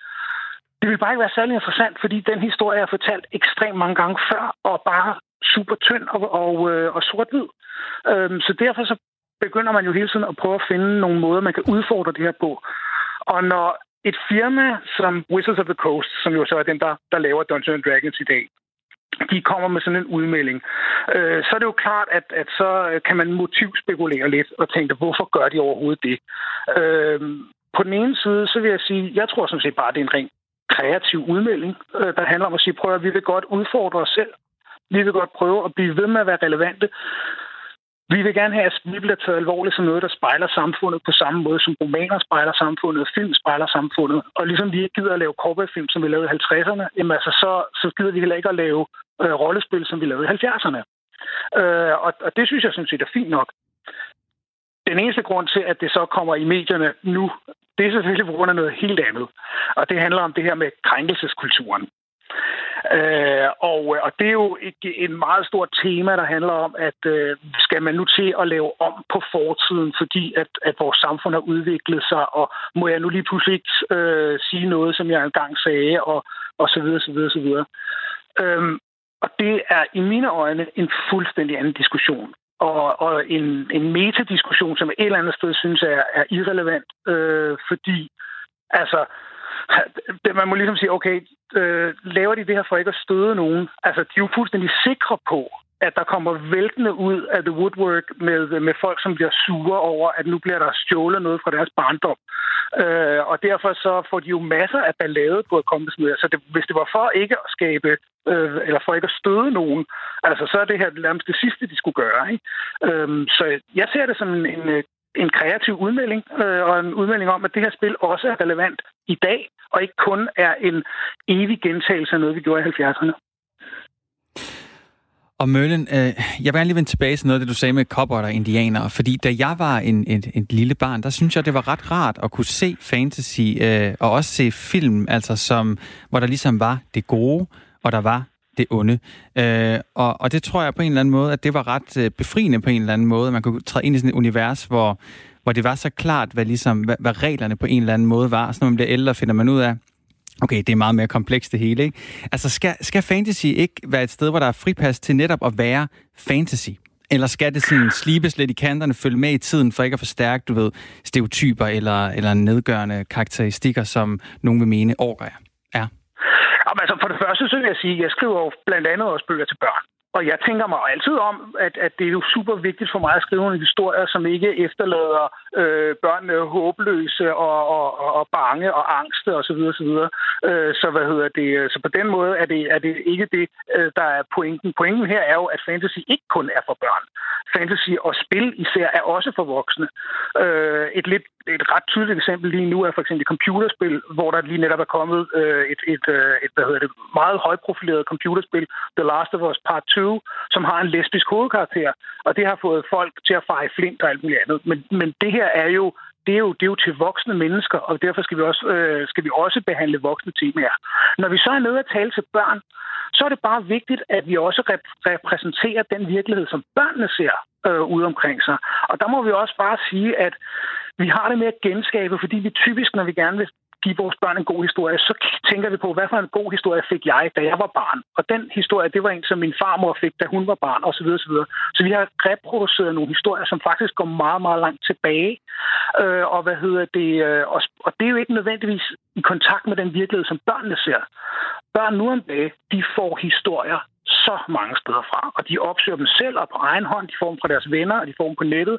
Det ville bare ikke være særlig interessant, fordi den historie er fortalt ekstremt mange gange før, og bare super tynd og, og, øh, og sort-hvid. Øhm, så derfor så begynder man jo hele tiden at prøve at finde nogle måder, man kan udfordre det her på. Og når et firma som Wizards of the Coast, som jo så er den, der, der laver Dungeons Dragons i dag, de kommer med sådan en udmelding, øh, så er det jo klart, at, at så kan man motivspekulere lidt og tænke, hvorfor gør de overhovedet det? Øh, på den ene side, så vil jeg sige, jeg tror sådan set bare, at det er en ren kreativ udmelding, øh, der handler om at sige, prøv at vi vil godt udfordre os selv. Vi vil godt prøve at blive ved med at være relevante. Vi vil gerne have, at vi bliver taget alvorligt som noget, der spejler samfundet på samme måde, som romaner spejler samfundet, og film spejler samfundet. Og ligesom vi ikke gider at lave film, som vi lavede i 50'erne, jamen altså, så, så gider vi heller ikke at lave øh, rollespil, som vi lavede i 70'erne. Øh, og, og det synes jeg sådan set er fint nok. Den eneste grund til, at det så kommer i medierne nu, det er selvfølgelig på grund af noget helt andet. Og det handler om det her med krænkelseskulturen. Øh, og, øh, og det er jo et, et meget stort tema, der handler om, at øh, skal man nu til at lave om på fortiden, fordi at, at vores samfund har udviklet sig, og må jeg nu lige pludselig ikke øh, sige noget, som jeg engang sagde, og, og så videre, så videre, så videre. Øhm, og det er i mine øjne en fuldstændig anden diskussion. Og, og en, en metadiskussion, som et eller andet sted synes er, er irrelevant, øh, fordi altså, *laughs* man må ligesom sige, okay, øh, laver de det her for ikke at støde nogen? Altså, de er jo fuldstændig sikre på, at der kommer væltende ud af The Woodwork med, med folk, som bliver sure over, at nu bliver der stjålet noget fra deres barndom. Øh, og derfor så får de jo masser af ballade på at komme med. Så det, hvis det var for ikke at skabe, øh, eller for ikke at støde nogen, altså så er det her nærmest det sidste, de skulle gøre. Ikke? Øh, så jeg ser det som en, en, øh, en kreativ udmelding, øh, og en udmelding om, at det her spil også er relevant i dag, og ikke kun er en evig gentagelse af noget, vi gjorde i 70'erne. Og Merlin, øh, jeg vil gerne lige vende tilbage til noget af det, du sagde med cowboy og indianere, fordi da jeg var en, en, en lille barn, der synes jeg, det var ret rart at kunne se fantasy, øh, og også se film, altså som, hvor der ligesom var det gode, og der var det onde. Øh, og, og det tror jeg på en eller anden måde, at det var ret øh, befriende på en eller anden måde, at man kunne træde ind i sådan et univers, hvor, hvor det var så klart, hvad, ligesom, hvad, hvad reglerne på en eller anden måde var. Så når man bliver ældre, finder man ud af, Okay, det er meget mere komplekst det hele, ikke? Altså, skal, skal fantasy ikke være et sted, hvor der er fripas til netop at være fantasy? Eller skal det sådan slibes lidt i kanterne, følge med i tiden, for ikke at forstærke, du ved, stereotyper eller, eller nedgørende karakteristikker, som nogen vil mene, orker er? Jamen, altså, for det første, så vil jeg sige, at jeg skriver jo blandt andet også bøger til børn. Og jeg tænker mig altid om, at, at det er jo super vigtigt for mig at skrive nogle historier, som ikke efterlader øh, børnene håbløse og, og, og bange og angste osv. Så, så, videre. øh, så hvad hedder det? Så på den måde er det, er det ikke det, øh, der er pointen. Pointen her er jo, at fantasy ikke kun er for børn. Fantasy og spil især er også for voksne. Øh, et lidt et ret tydeligt eksempel lige nu er for eksempel computerspil, hvor der lige netop er kommet øh, et, et, øh, et hvad hedder det, meget højprofileret computerspil, The Last of Us Part 2, som har en lesbisk hovedkarakter, og det har fået folk til at feje flint og alt muligt andet. Men, men det her er jo det er, jo, det er jo til voksne mennesker, og derfor skal vi også, øh, skal vi også behandle voksne temaer. Når vi så er nede at tale til børn, så er det bare vigtigt, at vi også rep- repræsenterer den virkelighed, som børnene ser øh, ude omkring sig. Og der må vi også bare sige, at vi har det med at genskabe, fordi vi typisk, når vi gerne vil give vores børn en god historie, så tænker vi på, hvad for en god historie fik jeg, da jeg var barn. Og den historie, det var en, som min farmor fik, da hun var barn, osv. osv. Så vi har reproduceret nogle historier, som faktisk går meget, meget langt tilbage. Øh, og hvad hedder det? Øh, og, og det er jo ikke nødvendigvis i kontakt med den virkelighed, som børnene ser. Børn nu om dagen, de får historier så mange steder fra, og de opsøger dem selv og på egen hånd. De får dem fra deres venner, og de får dem på nettet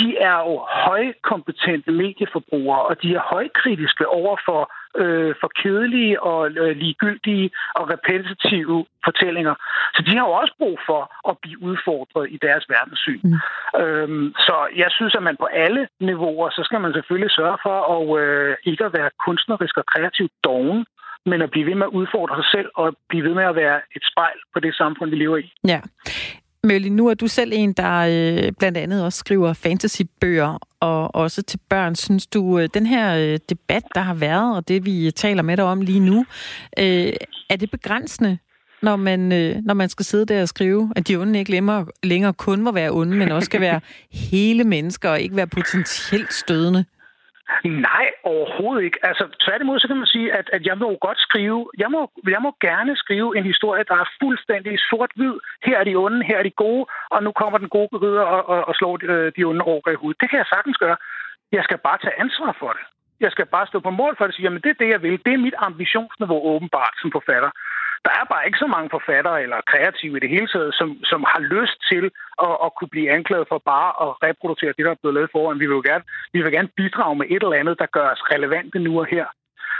de er jo højkompetente medieforbrugere, og de er højkritiske over for, øh, for kedelige og øh, ligegyldige og repetitive fortællinger. Så de har jo også brug for at blive udfordret i deres verdenssyn. Mm. Øhm, så jeg synes, at man på alle niveauer, så skal man selvfølgelig sørge for at øh, ikke at være kunstnerisk og kreativt doven, men at blive ved med at udfordre sig selv og blive ved med at være et spejl på det samfund, vi lever i. Ja. Mølli, nu er du selv en, der øh, blandt andet også skriver fantasybøger, og også til børn. Synes du, øh, den her øh, debat, der har været, og det vi taler med dig om lige nu, øh, er det begrænsende, når man, øh, når man skal sidde der og skrive, at de onde ikke længere, længere kun må være onde, men også skal være *laughs* hele mennesker og ikke være potentielt stødende? Nej, overhovedet ikke. Altså, tværtimod, så kan man sige, at, at jeg må godt skrive, jeg må, jeg må gerne skrive en historie, der er fuldstændig sort-hvid. Her er de onde, her er de gode, og nu kommer den gode ridder og, og, og slår de, de onde over i hovedet. Det kan jeg sagtens gøre. Jeg skal bare tage ansvar for det. Jeg skal bare stå på mål for det og sige, jamen det er det, jeg vil. Det er mit ambitionsniveau åbenbart som forfatter. Der er bare ikke så mange forfattere eller kreative i det hele taget, som, som har lyst til at, at kunne blive anklaget for bare at reproducere det, der er blevet lavet foran. Vi vil jo gerne, vi vil gerne bidrage med et eller andet, der gør os relevante nu og her.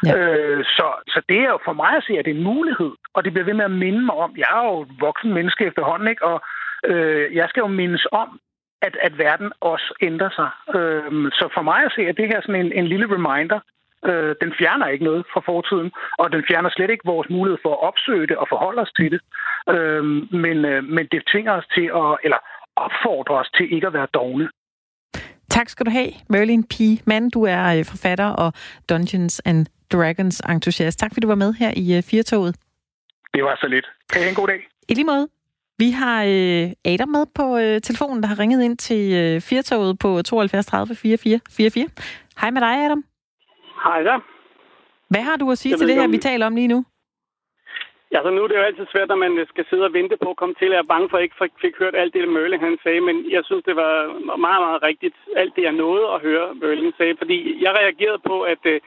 Ja. Øh, så, så det er jo for mig at se, at det er en mulighed, og det bliver ved med at minde mig om, jeg er jo et voksen menneske efterhånden, ikke? og øh, jeg skal jo mindes om, at, at verden også ændrer sig. Øhm, så for mig at se, at det her sådan en, en lille reminder, øh, den fjerner ikke noget fra fortiden, og den fjerner slet ikke vores mulighed for at opsøge det og forholde os til det. Øhm, men, øh, men det tvinger os til at, eller opfordrer os til ikke at være dogne. Tak skal du have, Merlin P. Mann. Du er øh, forfatter og Dungeons and Dragons entusiast. Tak fordi du var med her i øh, Firtoget. Det var så lidt. Kan I have en god dag? I lige måde. Vi har øh, Adam med på øh, telefonen, der har ringet ind til øh, Firtoget på 72 30 44 44. Hej med dig, Adam. Hej da. Hvad har du at sige jeg til det her, vi taler om lige nu? Ja, så nu er det jo altid svært, når man skal sidde og vente på at komme til. Jeg er bange for, at jeg ikke fik hørt alt det, Merlin han sagde, men jeg synes, det var meget, meget rigtigt, alt det, jeg nåede at høre, Merlin sagde, fordi jeg reagerede på, at, øh,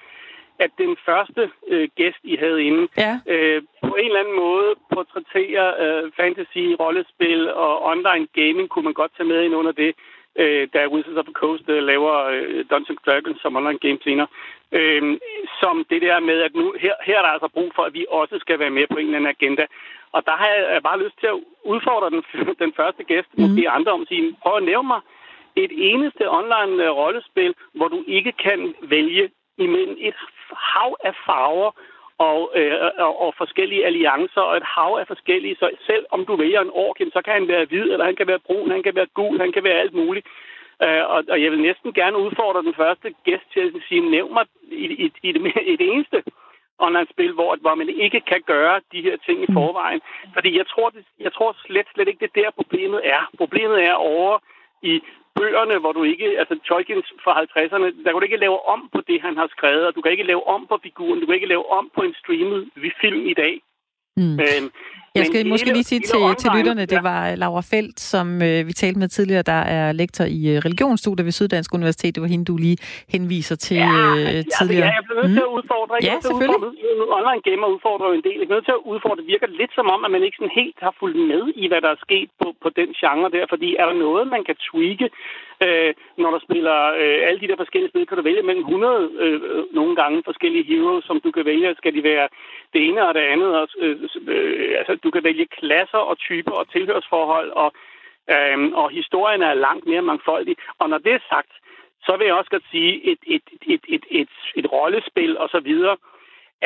at den første øh, gæst, I havde inde, ja. øh, på en eller anden måde portrætterer øh, fantasy, rollespil og online gaming, kunne man godt tage med ind under det øh, da Wizards of the Coast øh, laver øh, Dungeons Dragons som online game senere. Øh, som det der med, at nu her, her er der altså brug for, at vi også skal være med på en eller anden agenda. Og der har jeg bare lyst til at udfordre den, *laughs* den første gæst, mm. måske andre om sin. Prøv at nævne mig et eneste online øh, rollespil, hvor du ikke kan vælge imellem et hav af farver og, øh, og, og forskellige alliancer og et hav af forskellige. Så selv om du vælger en ork, så kan han være hvid, eller han kan være brun, han kan være gul, han kan være alt muligt. Øh, og, og jeg vil næsten gerne udfordre den første gæst til at sige, nævn mig i, i, i, det, *laughs* i det eneste online-spil, hvor, hvor man ikke kan gøre de her ting i forvejen. Fordi jeg tror, det, jeg tror slet, slet ikke, det er der problemet er. Problemet er over i bøgerne, hvor du ikke, altså Tolkien fra 50'erne, der kan du ikke lave om på det, han har skrevet, og du kan ikke lave om på figuren, du kan ikke lave om på en streamet film i dag. Mm. Men, jeg skal måske hele, lige sige til, til lytterne, det var Laura Felt, som øh, vi talte med tidligere, der er lektor i øh, religionsstudier ved Syddansk Universitet. Det var hende, du lige henviser til ja, øh, tidligere. Ja, jeg bliver nødt mm. til at udfordre. Ja, selvfølgelig. Udfordre, online gamer udfordrer jo en del. Jeg er nødt til at udfordre. Det virker lidt som om, at man ikke sådan helt har fulgt med i, hvad der er sket på, på den genre der. Fordi er der noget, man kan tweake, øh, når der spiller øh, alle de der forskellige spil, kan du vælge mellem 100 øh, nogle gange forskellige heroes, som du kan vælge. Skal de være det ene og det andet? Og, øh, øh, altså, du kan vælge klasser og typer og tilhørsforhold, og, øh, og historien er langt mere mangfoldig. Og når det er sagt, så vil jeg også godt sige, et, et, et, et, et, et rollespil og så videre,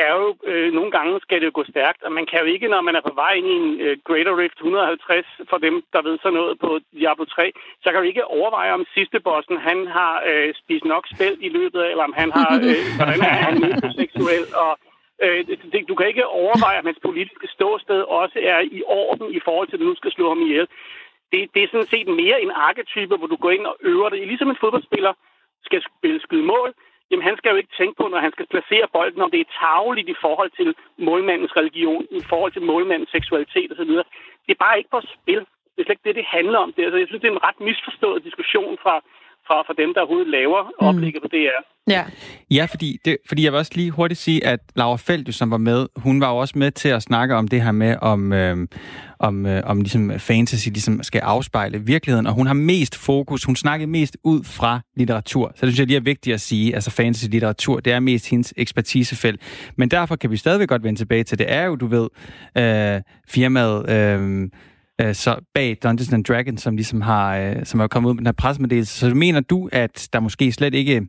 er jo, øh, nogle gange skal det jo gå stærkt, og man kan jo ikke, når man er på vej ind i en øh, Greater Rift 150, for dem, der ved så noget på Diablo 3, så kan du ikke overveje, om sidste bossen, han har øh, spist nok spil i løbet af, eller om han har, øh, *laughs* hvordan er han seksuel, og Øh, du kan ikke overveje, at hans politiske ståsted også er i orden i forhold til, at du nu skal slå ham ihjel. Det, det er sådan set mere en arketype, hvor du går ind og øver det. Ligesom en fodboldspiller skal spille skyde mål, jamen han skal jo ikke tænke på, når han skal placere bolden, om det er tageligt i forhold til målmandens religion, i forhold til målmandens seksualitet osv. Det er bare ikke på spil. Det er slet ikke det, det handler om. Det, altså, jeg synes, det er en ret misforstået diskussion fra, fra, fra dem, der overhovedet laver mm. oplægget på DR. Ja, ja fordi, det, fordi jeg vil også lige hurtigt sige, at Laura Feldt, som var med, hun var jo også med til at snakke om det her med, om, øh, om, øh, om ligesom fantasy ligesom skal afspejle virkeligheden, og hun har mest fokus, hun snakkede mest ud fra litteratur. Så det synes jeg lige er vigtigt at sige, altså fantasy-litteratur, det er mest hendes ekspertisefelt. Men derfor kan vi stadigvæk godt vende tilbage til, det er jo, du ved, øh, firmaet... Øh, øh, så bag Dungeons and Dragons, som ligesom har, øh, som er kommet ud med den her pressemeddelelse. Så mener du, at der måske slet ikke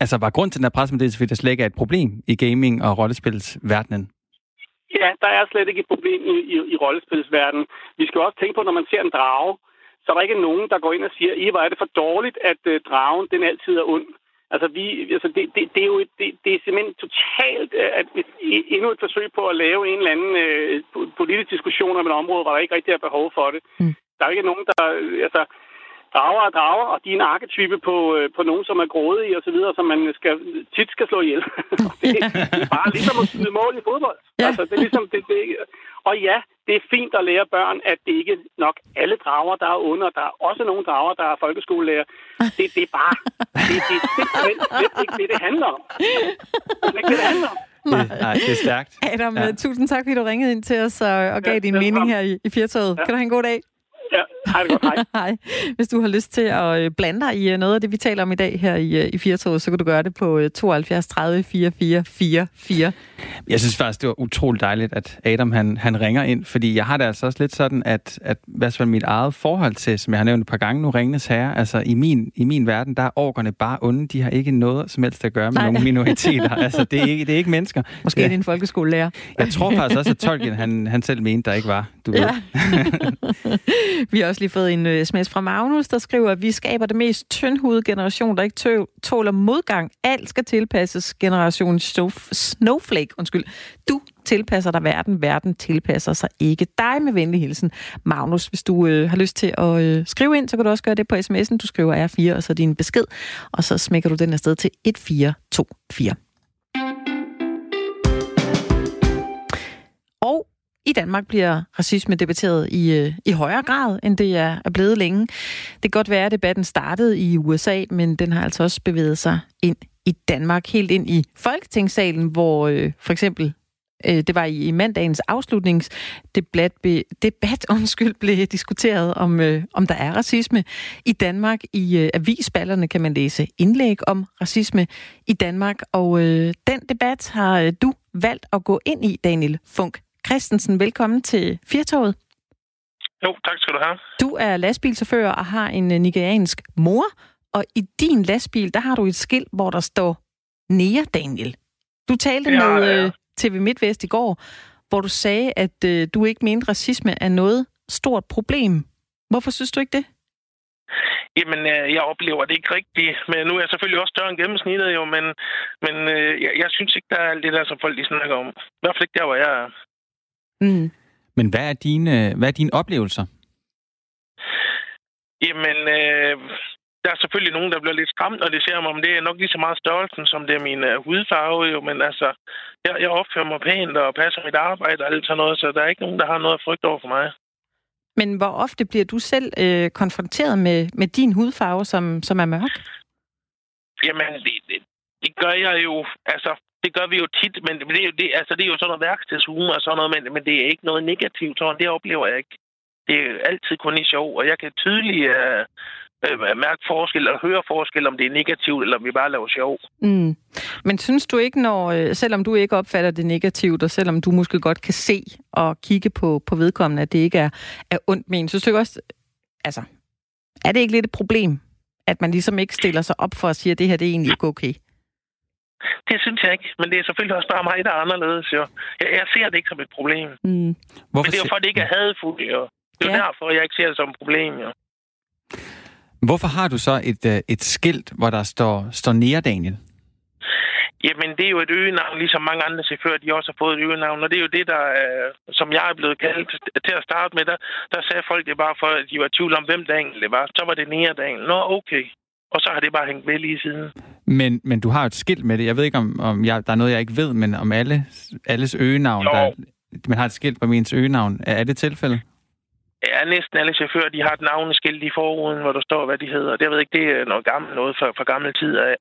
altså var grund til den her pressemeddelelse, fordi der slet ikke er et problem i gaming- og rollespilsverdenen? Ja, der er slet ikke et problem i, i, i rollespilsverdenen. Vi skal også tænke på, når man ser en drage, så er der ikke nogen, der går ind og siger, I, hvor er det for dårligt, at øh, dragen den altid er ond. Altså, vi, altså det, det, det, er jo det, det er simpelthen totalt øh, at endnu et forsøg på at lave en eller anden uh, politisk diskussion om et område, hvor der ikke rigtig er behov for det. Mm. Der er ikke nogen, der... Altså, drager og drager, og de er en arketype på, øh, på nogen, som er grådige og så videre, som man skal, tit skal slå ihjel. *laughs* det, det er bare ligesom at skyde mål i fodbold. Ja. Altså, det er ligesom, det, det, og ja, det er fint at lære børn, at det ikke nok alle drager, der er under. Der er også nogle drager, der er folkeskolelærer. Det, det er bare, det, det er simpelthen slet ikke det, det handler om. Det er ikke det, det handler om. Nej. Nej, det er stærkt. Adam, ja. tusind tak, fordi du ringede ind til os og, og gav ja, din mening her i, i Fjertoget. Ja. Kan du have en god dag? Ja, hej det godt, hej. *laughs* Hej. Hvis du har lyst til at øh, blande dig i øh, noget af det, vi taler om i dag her i, øh, i Firtoget, så kan du gøre det på 72 30 44 44. Jeg synes faktisk, det var utroligt dejligt, at Adam han, han ringer ind, fordi jeg har det altså også lidt sådan, at, at hvad så mit eget forhold til, som jeg har nævnt et par gange nu, Ringnes Herre, altså i min, i min verden, der er orkerne bare onde. De har ikke noget som helst at gøre med Nej. nogle minoriteter. altså, det er ikke, det er ikke mennesker. Måske ja. din folkeskolelærer. Jeg tror faktisk også, at Tolkien, han, han selv mente, der ikke var. Du ja. *laughs* vi har også lige fået en uh, sms fra Magnus, der skriver, at vi skaber det mest tyndhudede generation, der ikke tåler modgang. Alt skal tilpasses generation Snowflake. Undskyld. Du tilpasser dig verden, verden tilpasser sig ikke dig med venlig hilsen. Magnus, hvis du øh, har lyst til at øh, skrive ind, så kan du også gøre det på sms'en. Du skriver R4 og så din besked, og så smækker du den afsted til 1424. Og i Danmark bliver racisme debatteret i, øh, i højere grad, end det er, er blevet længe. Det kan godt være, at debatten startede i USA, men den har altså også bevæget sig ind i Danmark, helt ind i Folketingssalen, hvor øh, for eksempel øh, det var i mandagens afslutningsdebat, debat, *laughs* undskyld, blev diskuteret, om, øh, om der er racisme i Danmark. I øh, avisballerne kan man læse indlæg om racisme i Danmark, og øh, den debat har øh, du valgt at gå ind i, Daniel Funk Christensen. Velkommen til Firtoget. Jo, tak skal du have. Du er lastbilchauffør og har en øh, nigeriansk mor, og i din lastbil, der har du et skilt, hvor der står Nea Daniel. Du talte ja, med ja. Øh, TV MidtVest i går, hvor du sagde, at øh, du ikke mente, racisme er noget stort problem. Hvorfor synes du ikke det? Jamen, øh, jeg oplever det ikke rigtigt. Men nu er jeg selvfølgelig også større end gennemsnittet, jo, men, men øh, jeg, jeg synes ikke, der er alt det der, som folk de snakker om. I hvert fald ikke der, hvor jeg er. Mm. Men hvad er dine, hvad er dine oplevelser? Jamen, øh, der er selvfølgelig nogen, der bliver lidt skræmt, når de ser mig, om det er nok lige så meget størrelsen, som det er min uh, hudfarve, jo. Men altså, jeg, jeg opfører mig pænt og passer mit arbejde og alt sådan noget, så der er ikke nogen, der har noget at frygte over for mig. Men hvor ofte bliver du selv øh, konfronteret med, med din hudfarve, som, som er mørk? Jamen, det, det, det gør jeg jo, altså, det gør vi jo tit, men det er jo, det, altså, det er jo sådan noget værkstedshumor og sådan noget, men, men det er ikke noget negativt, sådan, det oplever jeg ikke. Det er altid kun i sjov, og jeg kan tydeligt øh, øh, mærke forskel og høre forskel, om det er negativt, eller om vi bare laver sjov. Mm. Men synes du ikke, når, øh, selvom du ikke opfatter det negativt, og selvom du måske godt kan se og kigge på, på vedkommende, at det ikke er, er ondt men, synes du også, altså, er det ikke lidt et problem, at man ligesom ikke stiller sig op for at sige, at det her det er egentlig ikke okay? Det synes jeg ikke, men det er selvfølgelig også bare mig, der er anderledes. Jo. Jeg, jeg ser det ikke som et problem. Mm. Hvorfor men det er jo for, at det ikke er hadfuldt. Jo. Det er ja. derfor, jeg ikke ser det som et problem. Jo. Hvorfor har du så et, øh, et skilt, hvor der står, står nære Daniel? Jamen, det er jo et øgenavn, ligesom mange andre chauffører, de også har fået et øgenavn. Og det er jo det, der, øh, som jeg er blevet kaldt til at starte med. Der, der sagde folk det bare for, at de var i tvivl om, hvem Daniel det var. Så var det nære Daniel. Nå, okay. Og så har det bare hængt ved lige siden. Men, men du har et skilt med det. Jeg ved ikke, om, om jeg, der er noget, jeg ikke ved, men om alle, alles øgenavn. Der, man har et skilt på ens øgenavn. Er, er det tilfældet? Ja, næsten alle chauffører, de har et navneskilt i forruden, hvor der står, hvad de hedder. Det, jeg ved ikke, det er noget gammelt noget fra, fra gammel tid af.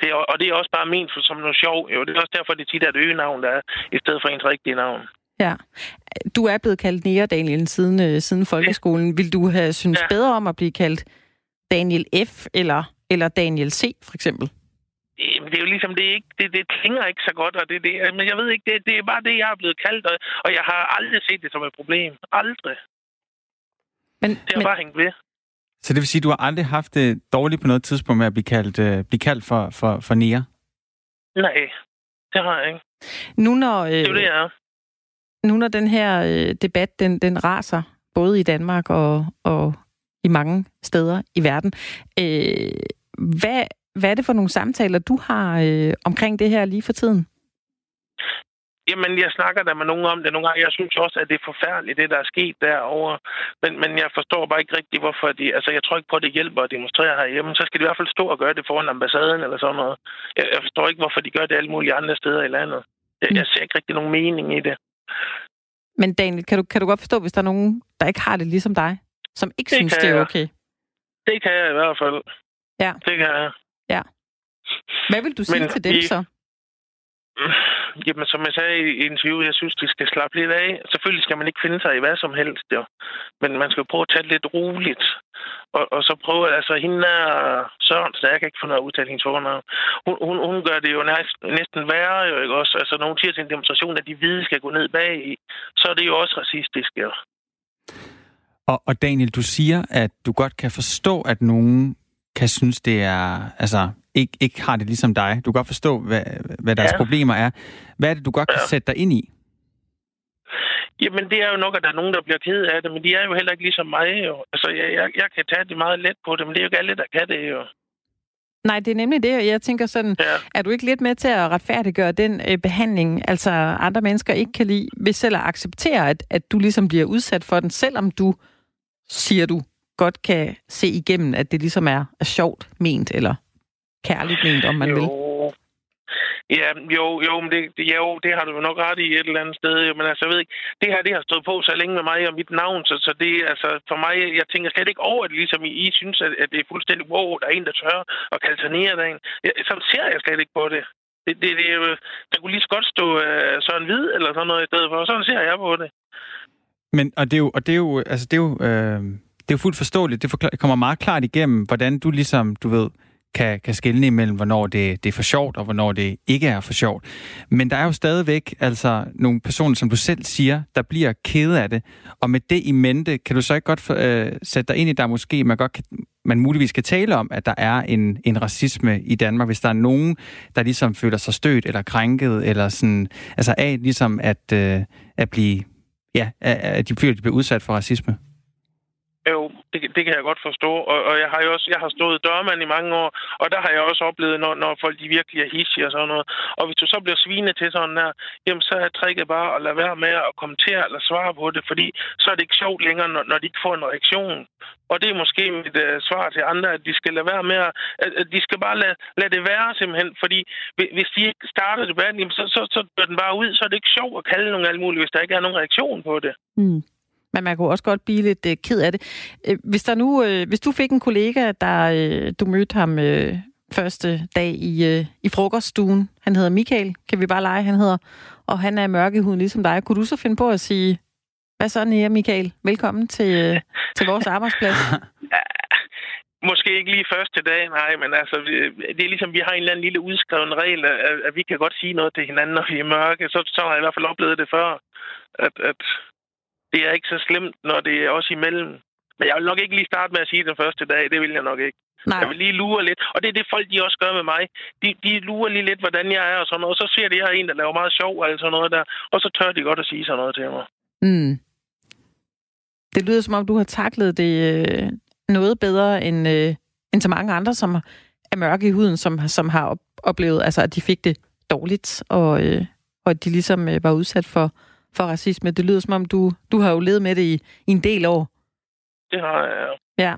Det er, og det er også bare ment som noget sjov. Jo, det er også derfor, det tit er et øgenavn, der er, i stedet for ens rigtige navn. Ja. Du er blevet kaldt Nea Daniel siden, øh, siden folkeskolen. Ja. Vil du have synes ja. bedre om at blive kaldt Daniel F. eller, eller Daniel C. for eksempel? Det er jo ligesom, det, ikke, det, det klinger ikke så godt, og det, det, men jeg ved ikke, det, det er bare det, jeg er blevet kaldt, og, og jeg har aldrig set det som et problem. Aldrig. Men, det har men... bare hængt ved. Så det vil sige, at du har aldrig haft det dårligt på noget tidspunkt med at blive kaldt, uh, blive kaldt for, for, for nære? Nej, det har jeg ikke. Nu når, øh, det er det, jeg er. Nu når den her øh, debat, den, den raser, både i Danmark og, og i mange steder i verden, øh, hvad, hvad er det for nogle samtaler, du har øh, omkring det her lige for tiden? Jamen, jeg snakker der med nogen om det nogle gange. Jeg synes også, at det er forfærdeligt, det der er sket derovre. Men, men jeg forstår bare ikke rigtigt, hvorfor de... Altså, jeg tror ikke på, at det hjælper at demonstrere herhjemme. Så skal de i hvert fald stå og gøre det foran ambassaden eller sådan noget. Jeg, jeg forstår ikke, hvorfor de gør det alle mulige andre steder i landet. Jeg, jeg ser ikke rigtig nogen mening i det. Men Daniel, kan du, kan du godt forstå, hvis der er nogen, der ikke har det ligesom dig? Som ikke det synes, det er okay? Det kan jeg i hvert fald. Ja. Det kan jeg. Ja. Hvad vil du sige Men til dem I... så? *laughs* Jamen, som jeg sagde i interviewet, jeg synes, de skal slappe lidt af. Selvfølgelig skal man ikke finde sig i hvad som helst, jo. Men man skal prøve at tage det lidt roligt. Og, og så prøve, altså hende er Søren, så jeg kan ikke få noget at udtale hendes fornavn. Hun, hun, hun gør det jo næsten, næsten værre, jo ikke også? Altså, når hun siger til en demonstration, at de hvide skal gå ned bag i, så er det jo også racistisk, jo. Og, og Daniel, du siger, at du godt kan forstå, at nogen kan synes, det er, altså, ikke, ikke har det ligesom dig. Du kan godt forstå, hvad, hvad deres ja. problemer er. Hvad er det, du godt kan ja. sætte dig ind i? Jamen, det er jo nok, at der er nogen, der bliver ked af det, men de er jo heller ikke ligesom mig. Jo. Altså, jeg, jeg, jeg kan tage det meget let på det, men det er jo ikke alle, der kan det jo. Nej, det er nemlig det. Jeg tænker sådan, ja. er du ikke lidt med til at retfærdiggøre den øh, behandling, altså andre mennesker ikke kan lide, hvis selv at acceptere, at, at du ligesom bliver udsat for den, selvom du, siger du, godt kan se igennem, at det ligesom er, er sjovt ment, eller kærligt ment, om man jo. vil. Ja, jo, jo, men det, jo, det har du jo nok ret i et eller andet sted. Men altså, jeg ved ikke, det her, det har stået på så længe med mig og mit navn, så, så det, altså, for mig, jeg tænker slet ikke over det, ligesom I, I synes, at, at det er fuldstændig wow, der er en, der tør at kalde sig ned af Ja, sådan ser jeg slet ikke på det. Det, det, det, der kunne lige så godt stå uh, Søren Hvid eller sådan noget i stedet for. Sådan ser jeg på det. Men, og det er jo, og det er jo, altså, det er jo, øh, det er jo fuldt forståeligt. Det forklar, kommer meget klart igennem, hvordan du ligesom, du ved, kan, kan skelne imellem, hvornår det, det er for sjovt, og hvornår det ikke er for sjovt. Men der er jo stadigvæk altså nogle personer, som du selv siger, der bliver kede af det. Og med det i mente, kan du så ikke godt øh, sætte dig ind i, der måske man godt kan, man muligvis kan tale om, at der er en, en racisme i Danmark, hvis der er nogen, der ligesom føler sig stødt eller krænket, eller sådan, altså af ligesom at, øh, at blive, ja, at de føler, at de bliver udsat for racisme? Jo, det, det kan jeg godt forstå. Og, og jeg har jo også jeg har stået dørmand i mange år, og der har jeg også oplevet, når, når folk de virkelig er hissige og sådan noget. Og hvis du så bliver svinet til sådan der, jamen så er tricket bare at lade være med at kommentere eller svare på det, fordi så er det ikke sjovt længere, når, når de ikke får en reaktion. Og det er måske mit uh, svar til andre, at de skal lade være med at, at de skal bare lade, lade det være simpelthen, fordi hvis de ikke starter debatten, jamen, så, så, så dør den bare ud, så er det ikke sjovt at kalde nogen alt muligt, hvis der ikke er nogen reaktion på det. Mm. Men man kunne også godt blive lidt øh, ked af det. Øh, hvis, der nu, øh, hvis du fik en kollega, der øh, du mødte ham øh, første dag i, øh, i frokoststuen, han hedder Michael, kan vi bare lege, han hedder, og han er mørk ligesom dig, kunne du så finde på at sige, hvad så, Nia Michael? Velkommen til, øh, til vores arbejdsplads. *laughs* Måske ikke lige første dag, nej, men altså, det er ligesom, vi har en eller anden lille udskreven regel, at, at vi kan godt sige noget til hinanden, når vi er mørke. Så, så har jeg i hvert fald oplevet det før, at, at det er ikke så slemt, når det er også imellem. Men jeg vil nok ikke lige starte med at sige den første dag. Det vil jeg nok ikke. Nej. Jeg vil lige lure lidt. Og det er det, folk de også gør med mig. De, de lurer lige lidt, hvordan jeg er og sådan noget. Og så ser de her en, der laver meget sjov og sådan noget der. Og så tør de godt at sige sådan noget til mig. Mm. Det lyder som om, du har taklet det øh, noget bedre end, øh, end så mange andre, som er mørke i huden, som, som har oplevet, altså, at de fik det dårligt, og, øh, og at de ligesom øh, var udsat for, for racisme. Det lyder som om, du, du har jo levet med det i, i en del år. Det har jeg, ja.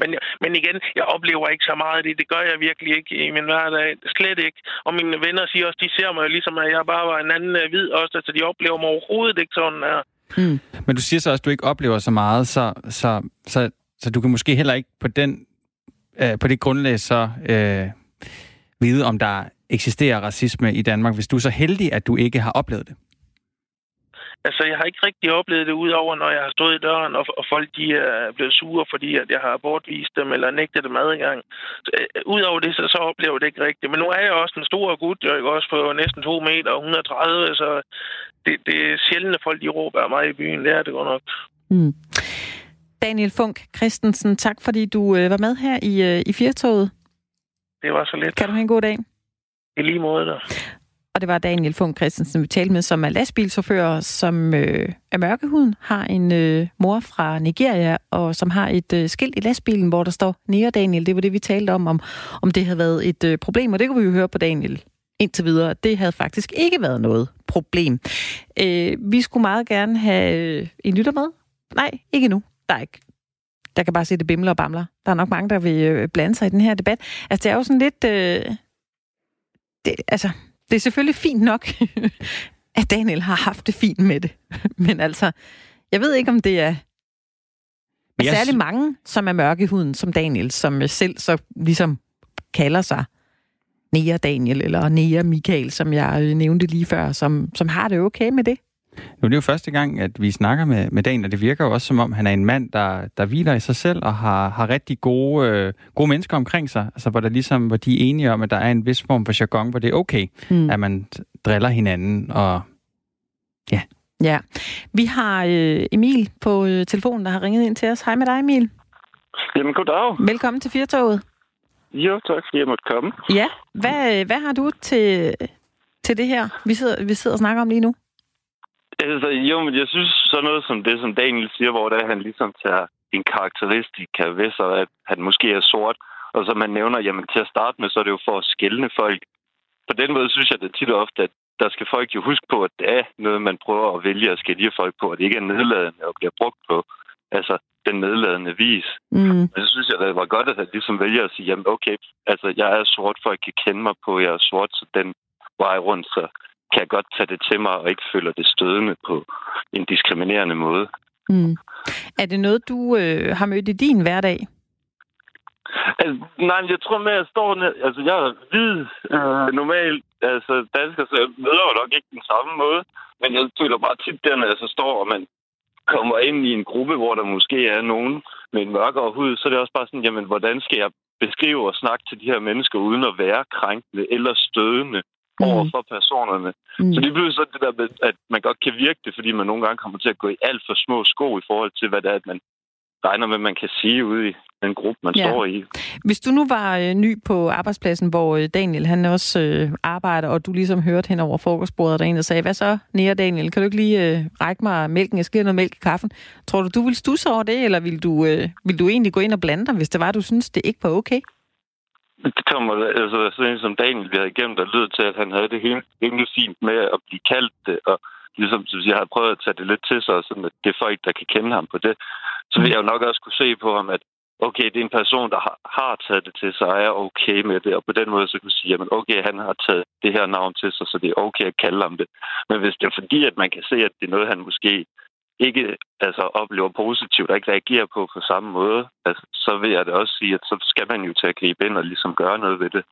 Men, men igen, jeg oplever ikke så meget af det. Det gør jeg virkelig ikke i min hverdag. Slet ikke. Og mine venner siger også, de ser mig jo ligesom, at jeg bare var en anden uh, hvid også. Altså, de oplever mig overhovedet ikke sådan her. Mm. Men du siger så også, at du ikke oplever så meget, så, så, så, så du kan måske heller ikke på, den, øh, på det grundlag så øh, vide, om der eksisterer racisme i Danmark, hvis du er så heldig, at du ikke har oplevet det. Altså, jeg har ikke rigtig oplevet det, udover når jeg har stået i døren, og, og folk de er blevet sure, fordi at jeg har bortvist dem, eller nægtet dem adgang. Så, øh, udover det, så, så oplever jeg det ikke rigtigt. Men nu er jeg også en stor gut, jeg er også på næsten 2 meter og 130, så det, det er sjældent, at folk de råber af mig i byen. Det er det godt nok. Mm. Daniel Funk Christensen, tak fordi du øh, var med her i, øh, i Fjertoget. Det var så lidt. Kan du have en god dag? I lige måde da. Og det var Daniel Funk Christensen, vi talte med, som er lastbilchauffør, som øh, er mørkehuden, har en øh, mor fra Nigeria, og som har et øh, skilt i lastbilen, hvor der står Nia Daniel. Det var det, vi talte om, om, om det havde været et øh, problem, og det kunne vi jo høre på Daniel indtil videre. Det havde faktisk ikke været noget problem. Øh, vi skulle meget gerne have øh, en lytter med. Nej, ikke nu. Der er ikke der kan bare se det bimler og bamler. Der er nok mange, der vil øh, blande sig i den her debat. Altså, det er jo sådan lidt... Øh, det, altså, det er selvfølgelig fint nok, *laughs* at Daniel har haft det fint med det. *laughs* Men altså, jeg ved ikke, om det er yes. særlig mange, som er mørke i huden, som Daniel, som selv så ligesom kalder sig Nea Daniel eller Nea Michael, som jeg øh, nævnte lige før, som, som har det okay med det? Nu er det jo første gang, at vi snakker med, med Daniel, og det virker jo også som om, han er en mand, der, der hviler i sig selv og har, har rigtig gode, øh, gode mennesker omkring sig, altså hvor, der ligesom, hvor de er enige om, at der er en vis form for jargon, hvor det er okay, mm. at man driller hinanden og ja. Ja. Vi har øh, Emil på øh, telefonen, der har ringet ind til os. Hej med dig, Emil. Jamen, goddag. Velkommen til Firtoget. Jo, tak fordi jeg måtte komme. Ja. Hvad, hvad har du til, til det her, vi sidder, vi sidder og snakker om lige nu? Altså, jo, men jeg synes så noget som det, som Daniel siger, hvor der han ligesom tager en karakteristik ved sig, at han måske er sort, og så man nævner, jamen til at starte med, så er det jo for at skælne folk. På den måde synes jeg det tit og ofte, at der skal folk jo huske på, at det er noget, man prøver at vælge at skælde folk på, at det ikke er nedladende og bliver brugt på altså, den nedladende vis. Mm. Men så synes jeg, det var godt, at han ligesom vælger at sige, jamen okay, altså jeg er sort, folk kan kende mig på, jeg er sort, så den vej rundt, så kan jeg godt tage det til mig og ikke føle det stødende på en diskriminerende måde. Mm. Er det noget, du øh, har mødt i din hverdag? Altså, nej, jeg tror med, at jeg står ned, altså jeg er hvid, øh, normalt, altså dansker, så jeg møder jo nok ikke den samme måde, men jeg føler bare tit der, når jeg så står, og man kommer ind i en gruppe, hvor der måske er nogen med en mørkere hud, så er det også bare sådan, jamen, hvordan skal jeg beskrive og snakke til de her mennesker, uden at være krænkende eller stødende. Over for personerne. Mm. Så det bliver så det der med, at man godt kan virke det, fordi man nogle gange kommer til at gå i alt for små sko i forhold til, hvad det er, at man regner med, man kan sige ude i den gruppe, man ja. står i. Hvis du nu var øh, ny på arbejdspladsen, hvor øh, Daniel han også øh, arbejder, og du ligesom hørte hen over frokostbordet, der en, der sagde, hvad så, Nea Daniel, kan du ikke lige øh, række mig mælken? Jeg skal have noget mælk i kaffen. Tror du, du vil stusse over det, eller vil du, øh, vil du egentlig gå ind og blande dig, hvis det var, du synes, det ikke var okay? Det kommer, altså sådan som Daniel vi havde igennem, der lyder til, at han havde det helt, helt fint med at blive kaldt det, og ligesom som jeg har prøvet at tage det lidt til sig, sådan at det er folk, der kan kende ham på det, så vil jeg jo nok også kunne se på ham, at okay, det er en person, der har, har taget det til sig, og er okay med det, og på den måde så kunne sige, at okay, han har taget det her navn til sig, så det er okay at kalde ham det. Men hvis det er fordi, at man kan se, at det er noget, han måske ikke altså, oplever positivt og ikke reagerer på på samme måde, altså, så vil jeg da også sige, at så skal man jo til at gribe ind og ligesom gøre noget ved det.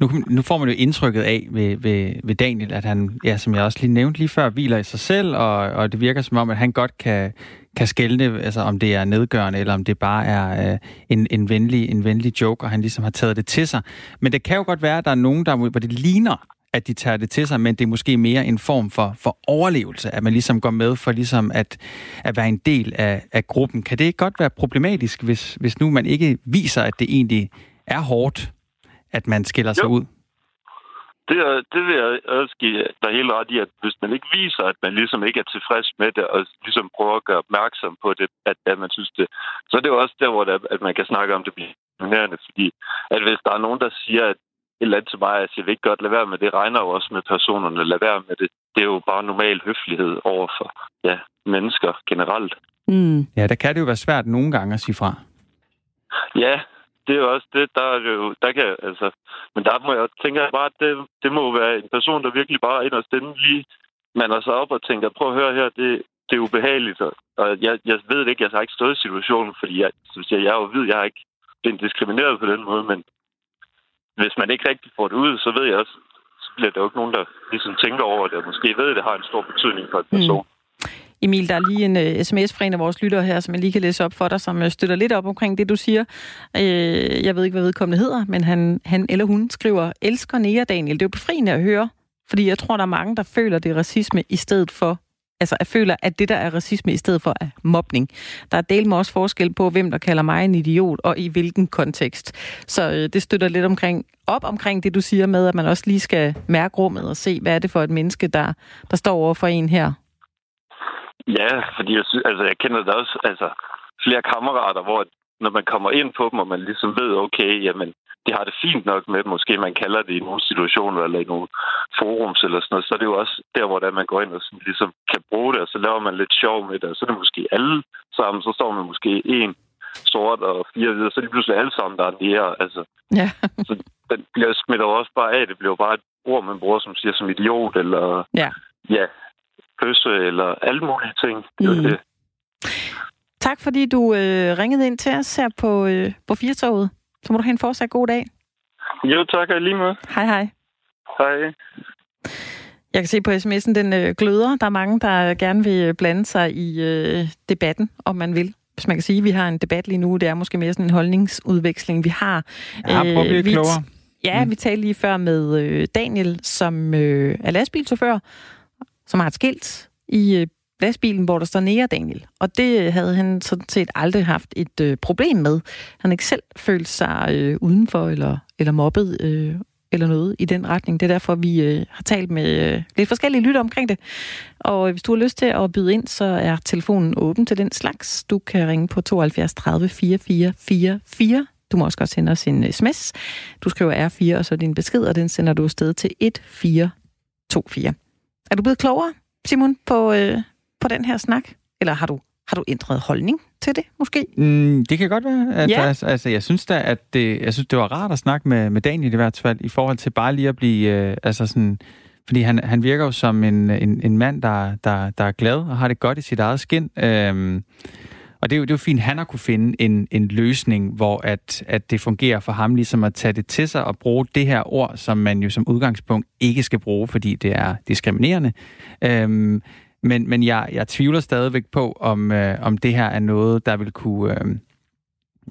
Nu, nu får man jo indtrykket af ved, ved, ved Daniel, at han, ja, som jeg også lige nævnte lige før, hviler i sig selv, og, og det virker som om, at han godt kan, kan skælne, altså om det er nedgørende, eller om det bare er øh, en, en, venlig, en venlig joke, og han ligesom har taget det til sig. Men det kan jo godt være, at der er nogen, der, hvor det ligner, at de tager det til sig, men det er måske mere en form for, for overlevelse, at man ligesom går med for ligesom at, at være en del af, af gruppen. Kan det ikke godt være problematisk, hvis, hvis nu man ikke viser, at det egentlig er hårdt, at man skiller jo. sig ud? Det, er, det vil jeg også give dig helt ret i, at hvis man ikke viser, at man ligesom ikke er tilfreds med det, og ligesom prøver at gøre opmærksom på det, at, at man synes det, så er det jo også der, hvor det, at man kan snakke om det bliver fordi at hvis der er nogen, der siger, at et eller andet til mig, at jeg vil ikke godt lade være med det, regner jo også med personerne, lade være med det. Det er jo bare normal høflighed over for ja, mennesker generelt. Mm. Ja, der kan det jo være svært nogle gange at sige fra. Ja, det er jo også det, der er jo, der kan, altså, men der må jeg tænke bare, at det, det må være en person, der virkelig bare ind og stemme lige, man er så op og tænker, prøv at høre her, det, det er ubehageligt, og jeg, jeg ved det ikke, jeg har ikke stået i situationen, fordi jeg, jeg, jeg er jo ved, jeg har ikke blevet diskrimineret på den måde, men hvis man ikke rigtig får det ud, så ved jeg også, så bliver der jo ikke nogen, der ligesom tænker over det, og måske ved, at det har en stor betydning for en person. Mm. Emil, der er lige en uh, sms fra en af vores lyttere her, som jeg lige kan læse op for dig, som uh, støtter lidt op omkring det, du siger. Uh, jeg ved ikke, hvad vedkommende hedder, men han, han eller hun skriver, elsker Nea Daniel. Det er jo befriende at høre, fordi jeg tror, der er mange, der føler, det er racisme i stedet for altså jeg føler, at det der er racisme i stedet for er mobning. Der er del med også forskel på, hvem der kalder mig en idiot, og i hvilken kontekst. Så øh, det støtter lidt omkring, op omkring det, du siger med, at man også lige skal mærke rummet og se, hvad er det for et menneske, der, der står over for en her. Ja, fordi jeg, synes, altså, jeg kender da også altså, flere kammerater, hvor når man kommer ind på dem, og man ligesom ved, okay, jamen, de har det fint nok med, måske man kalder det i nogle situationer eller i nogle forums eller sådan noget, så er det jo også der, hvor man går ind og sådan ligesom kan bruge det, og så laver man lidt sjov med det, og så er det måske alle sammen, så står man måske en sort og fire hvide, så er det pludselig alle sammen, der er nære. Altså, ja. så den bliver smidt også bare af. Det bliver bare et ord, man bruger, som siger som idiot, eller ja, ja pøsse, eller alle mulige ting. Det mm. det. Tak fordi du øh, ringede ind til os her på, øh, på Firtoget. Så må du have en fortsat god dag. Jo, tak og lige med. Hej, hej. Hej. Jeg kan se på sms'en, den øh, gløder. Der er mange, der gerne vil blande sig i øh, debatten, om man vil. Hvis man kan sige, at vi har en debat lige nu, det er måske mere sådan en holdningsudveksling, vi har. Ja, prøv at blive vi, klogere. Ja, mm. vi talte lige før med øh, Daniel, som øh, er lastbilchauffør, som har et skilt i øh, lastbilen, hvor der står nære Daniel. Og det havde han sådan set aldrig haft et øh, problem med. Han ikke selv følt sig øh, udenfor eller, eller mobbet øh, eller noget i den retning. Det er derfor, vi øh, har talt med øh, lidt forskellige lytter omkring det. Og øh, hvis du har lyst til at byde ind, så er telefonen åben til den slags. Du kan ringe på 72 30 44 44. Du må også godt sende os en øh, sms. Du skriver R4, og så din besked, og den sender du afsted til 1424. Er du blevet klogere, Simon, på, øh, på den her snak? Eller har du, har du ændret holdning til det, måske? Mm, det kan godt være. At, Ja. altså, altså, jeg synes da, at det, jeg synes, det var rart at snakke med, med Daniel i hvert fald, i forhold til bare lige at blive, øh, altså sådan, fordi han, han virker jo som en, en, en mand, der, der, der er glad og har det godt i sit eget skin. Øhm, og det er, jo, det er jo fint, han har kunne finde en, en løsning, hvor at, at det fungerer for ham ligesom at tage det til sig og bruge det her ord, som man jo som udgangspunkt ikke skal bruge, fordi det er diskriminerende. Øhm, men men jeg, jeg tvivler stadigvæk på, om, øh, om det her er noget, der vil kunne, øh,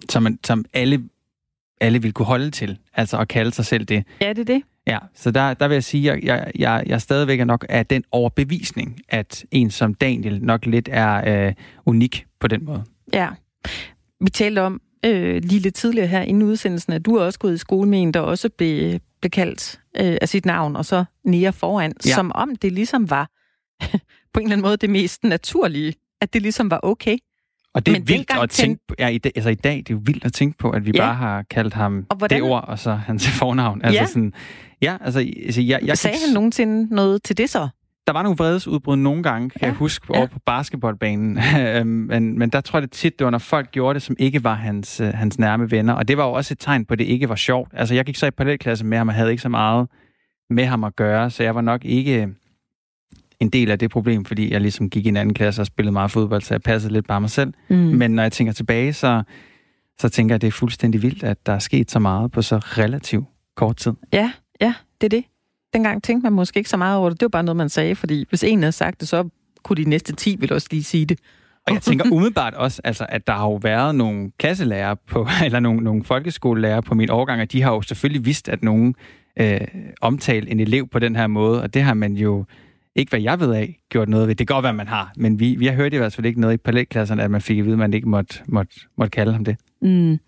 som, man, som alle, alle vil kunne holde til, altså at kalde sig selv det. Ja, det er det. Ja, så der, der vil jeg sige, at jeg, jeg, jeg stadigvæk er nok af den overbevisning, at en som Daniel nok lidt er øh, unik på den måde. Ja. Vi talte om øh, lige lidt tidligere her inden udsendelsen, at du er også gået i skole med en, der også blev, blev kaldt øh, af sit navn, og så nære foran, ja. som om det ligesom var *laughs* på en eller anden måde det mest naturlige, at det ligesom var okay. Og det er Men vildt at tænke på, ja, i dag, altså i dag, det er jo vildt at tænke på, at vi Ja. bare har kaldt ham Og hvordan- det ord, og så hans fornavn. Altså Ja. sådan, ja, altså, altså jeg, jeg Sagde kan- han nogensinde noget til det så? der var nogle vredesudbrud nogle gange, kan Ja, jeg huske, ja. over på basketballbanen. *laughs* Øhm, men, men der tror jeg det tit, det var, når folk gjorde det, som ikke var hans, øh, hans nærme venner. Og det var jo også et tegn på, at det ikke var sjovt. Altså, jeg gik så i parallelklasse med ham, og havde ikke så meget med ham at gøre, så jeg var nok ikke en del af det problem, fordi jeg ligesom gik i en anden klasse og spillede meget fodbold, så jeg passede lidt bare mig selv. Mm. Men når jeg tænker tilbage, så, så tænker jeg, at det er fuldstændig vildt, at der er sket så meget på så relativt kort tid. Ja, ja, det er det. Dengang tænkte man måske ikke så meget over det. Det var bare noget, man sagde, fordi hvis en havde sagt det, så kunne de næste 10 vel også lige sige det. Og jeg tænker umiddelbart også, altså, at der har jo været nogle klasselærer på, *laughs* eller nogle, nogle folkeskolelærer på min årgang, og de har jo selvfølgelig vidst, at nogen øh, omtalte en elev på den her måde, og det har man jo ikke, hvad jeg ved af, gjort noget ved. Det kan godt være, man har, men vi, vi har hørt i hvert fald ikke noget i parallelklasserne, at man fik at vide, at man ikke måtte, måtte, måtte kalde ham det. Mm.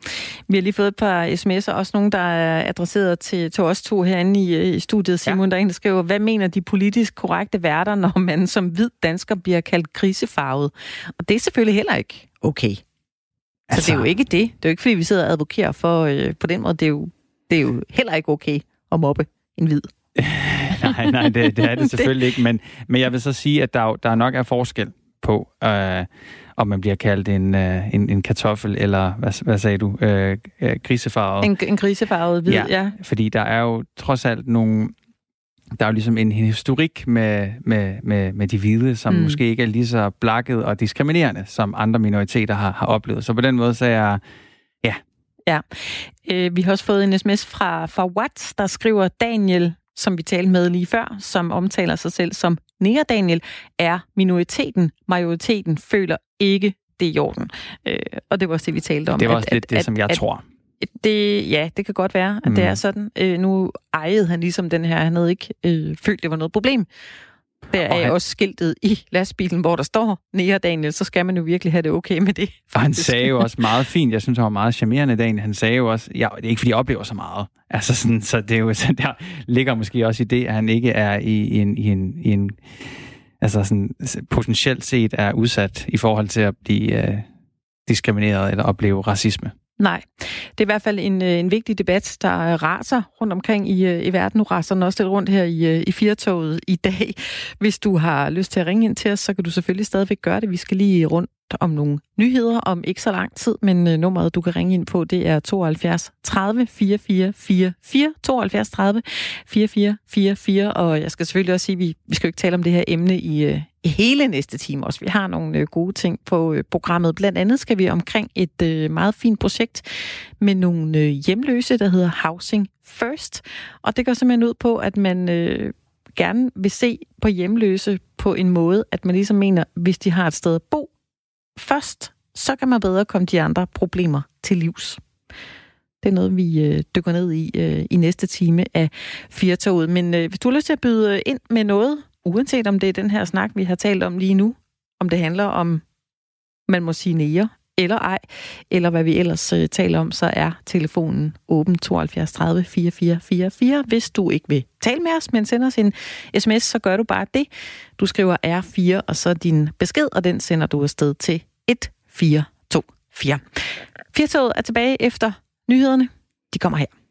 Vi har lige fået et par sms'er, også nogle, der er adresseret til, til os to herinde i, i studiet. Simon, ja. der er en, der skriver, hvad mener de politisk korrekte værter, når man som hvid dansker bliver kaldt krisefarvet? Og det er selvfølgelig heller ikke okay. Altså... Så det er jo ikke det. Det er jo ikke, fordi vi sidder og advokerer for øh, på den måde. Det er, jo, det er jo heller ikke okay at mobbe en hvid. *laughs* nej, nej, det, det er det *laughs* selvfølgelig ikke. Men, men jeg vil så sige, at der, der nok er forskel på, øh, om man bliver kaldt en, øh, en, en kartoffel, eller hvad, hvad sagde du, øh, øh, grisefarvet. En, en krisefarvet hvid, ja. ja. Fordi der er jo trods alt nogle... Der er jo ligesom en historik med, med, med, med de hvide, som Mm. måske ikke er lige så blakket og diskriminerende, som andre minoriteter har, har oplevet. Så på den måde, så er jeg... Ja. Øh, vi har også fået en sms fra, fra Watt, der skriver, Daniel, som vi talte med lige før, som omtaler sig selv som Nære Daniel, er minoriteten. Majoriteten føler ikke, det er i orden. Øh, og det var også det, vi talte om. Det var at- også lidt at- det, at- som jeg at- tror. Det, ja, det kan godt være, at mm. det er sådan. Øh, nu ejede han ligesom den her, han havde ikke øh, følt, det var noget problem. Der er Og han- også skiltet i lastbilen, hvor der står Nære Daniel, så skal man jo virkelig have det okay med det. Og han faktisk. sagde jo også meget fint, jeg synes, han var meget charmerende dagen, han sagde jo også, ja, det er ikke, fordi jeg oplever så meget. Altså sådan, så det er jo, *laughs* så der ligger måske også i det, at han ikke er i, i, en, i, en, i en, altså sådan, potentielt set er udsat i forhold til at blive øh, diskrimineret eller opleve racisme. Nej, det er i hvert fald en, øh, en vigtig debat, der øh, raser rundt omkring i, øh, i verden. Nu raser den også lidt rundt her i, i Firtoget i dag. *laughs* Hvis du har lyst til at ringe ind til os, så kan du selvfølgelig stadigvæk gøre det. Vi skal lige rundt om nogle nyheder om ikke så lang tid, men nummeret, du kan ringe ind på, det er 72 30 44 44 72 30 44 44, og jeg skal selvfølgelig også sige, at vi, vi skal jo ikke tale om det her emne i, hele næste time også. Vi har nogle øh, gode ting på øh, programmet. Blandt andet skal vi omkring et øh, meget fint projekt med nogle hjemløse, der hedder Housing First. Og det går simpelthen ud på, at man gerne vil se på hjemløse på en måde, at man ligesom mener, hvis de har et sted at bo først, så kan man bedre komme de andre problemer til livs. Det er noget, vi øh, dykker ned i øh, i næste time af Firtoget. Men øh, hvis du har lyst til at byde ind med noget, uanset om det er den her snak, vi har talt om lige nu, om det handler om, man må sige nære, eller ej, eller hvad vi ellers øh, taler om, så er telefonen åben 72 30 4444. Hvis du ikke vil tale med os, men sender os en sms, så gør du bare det. Du skriver R4, og så din besked, og den sender du afsted til 1424. Firtoget er tilbage efter nyhederne. De kommer her.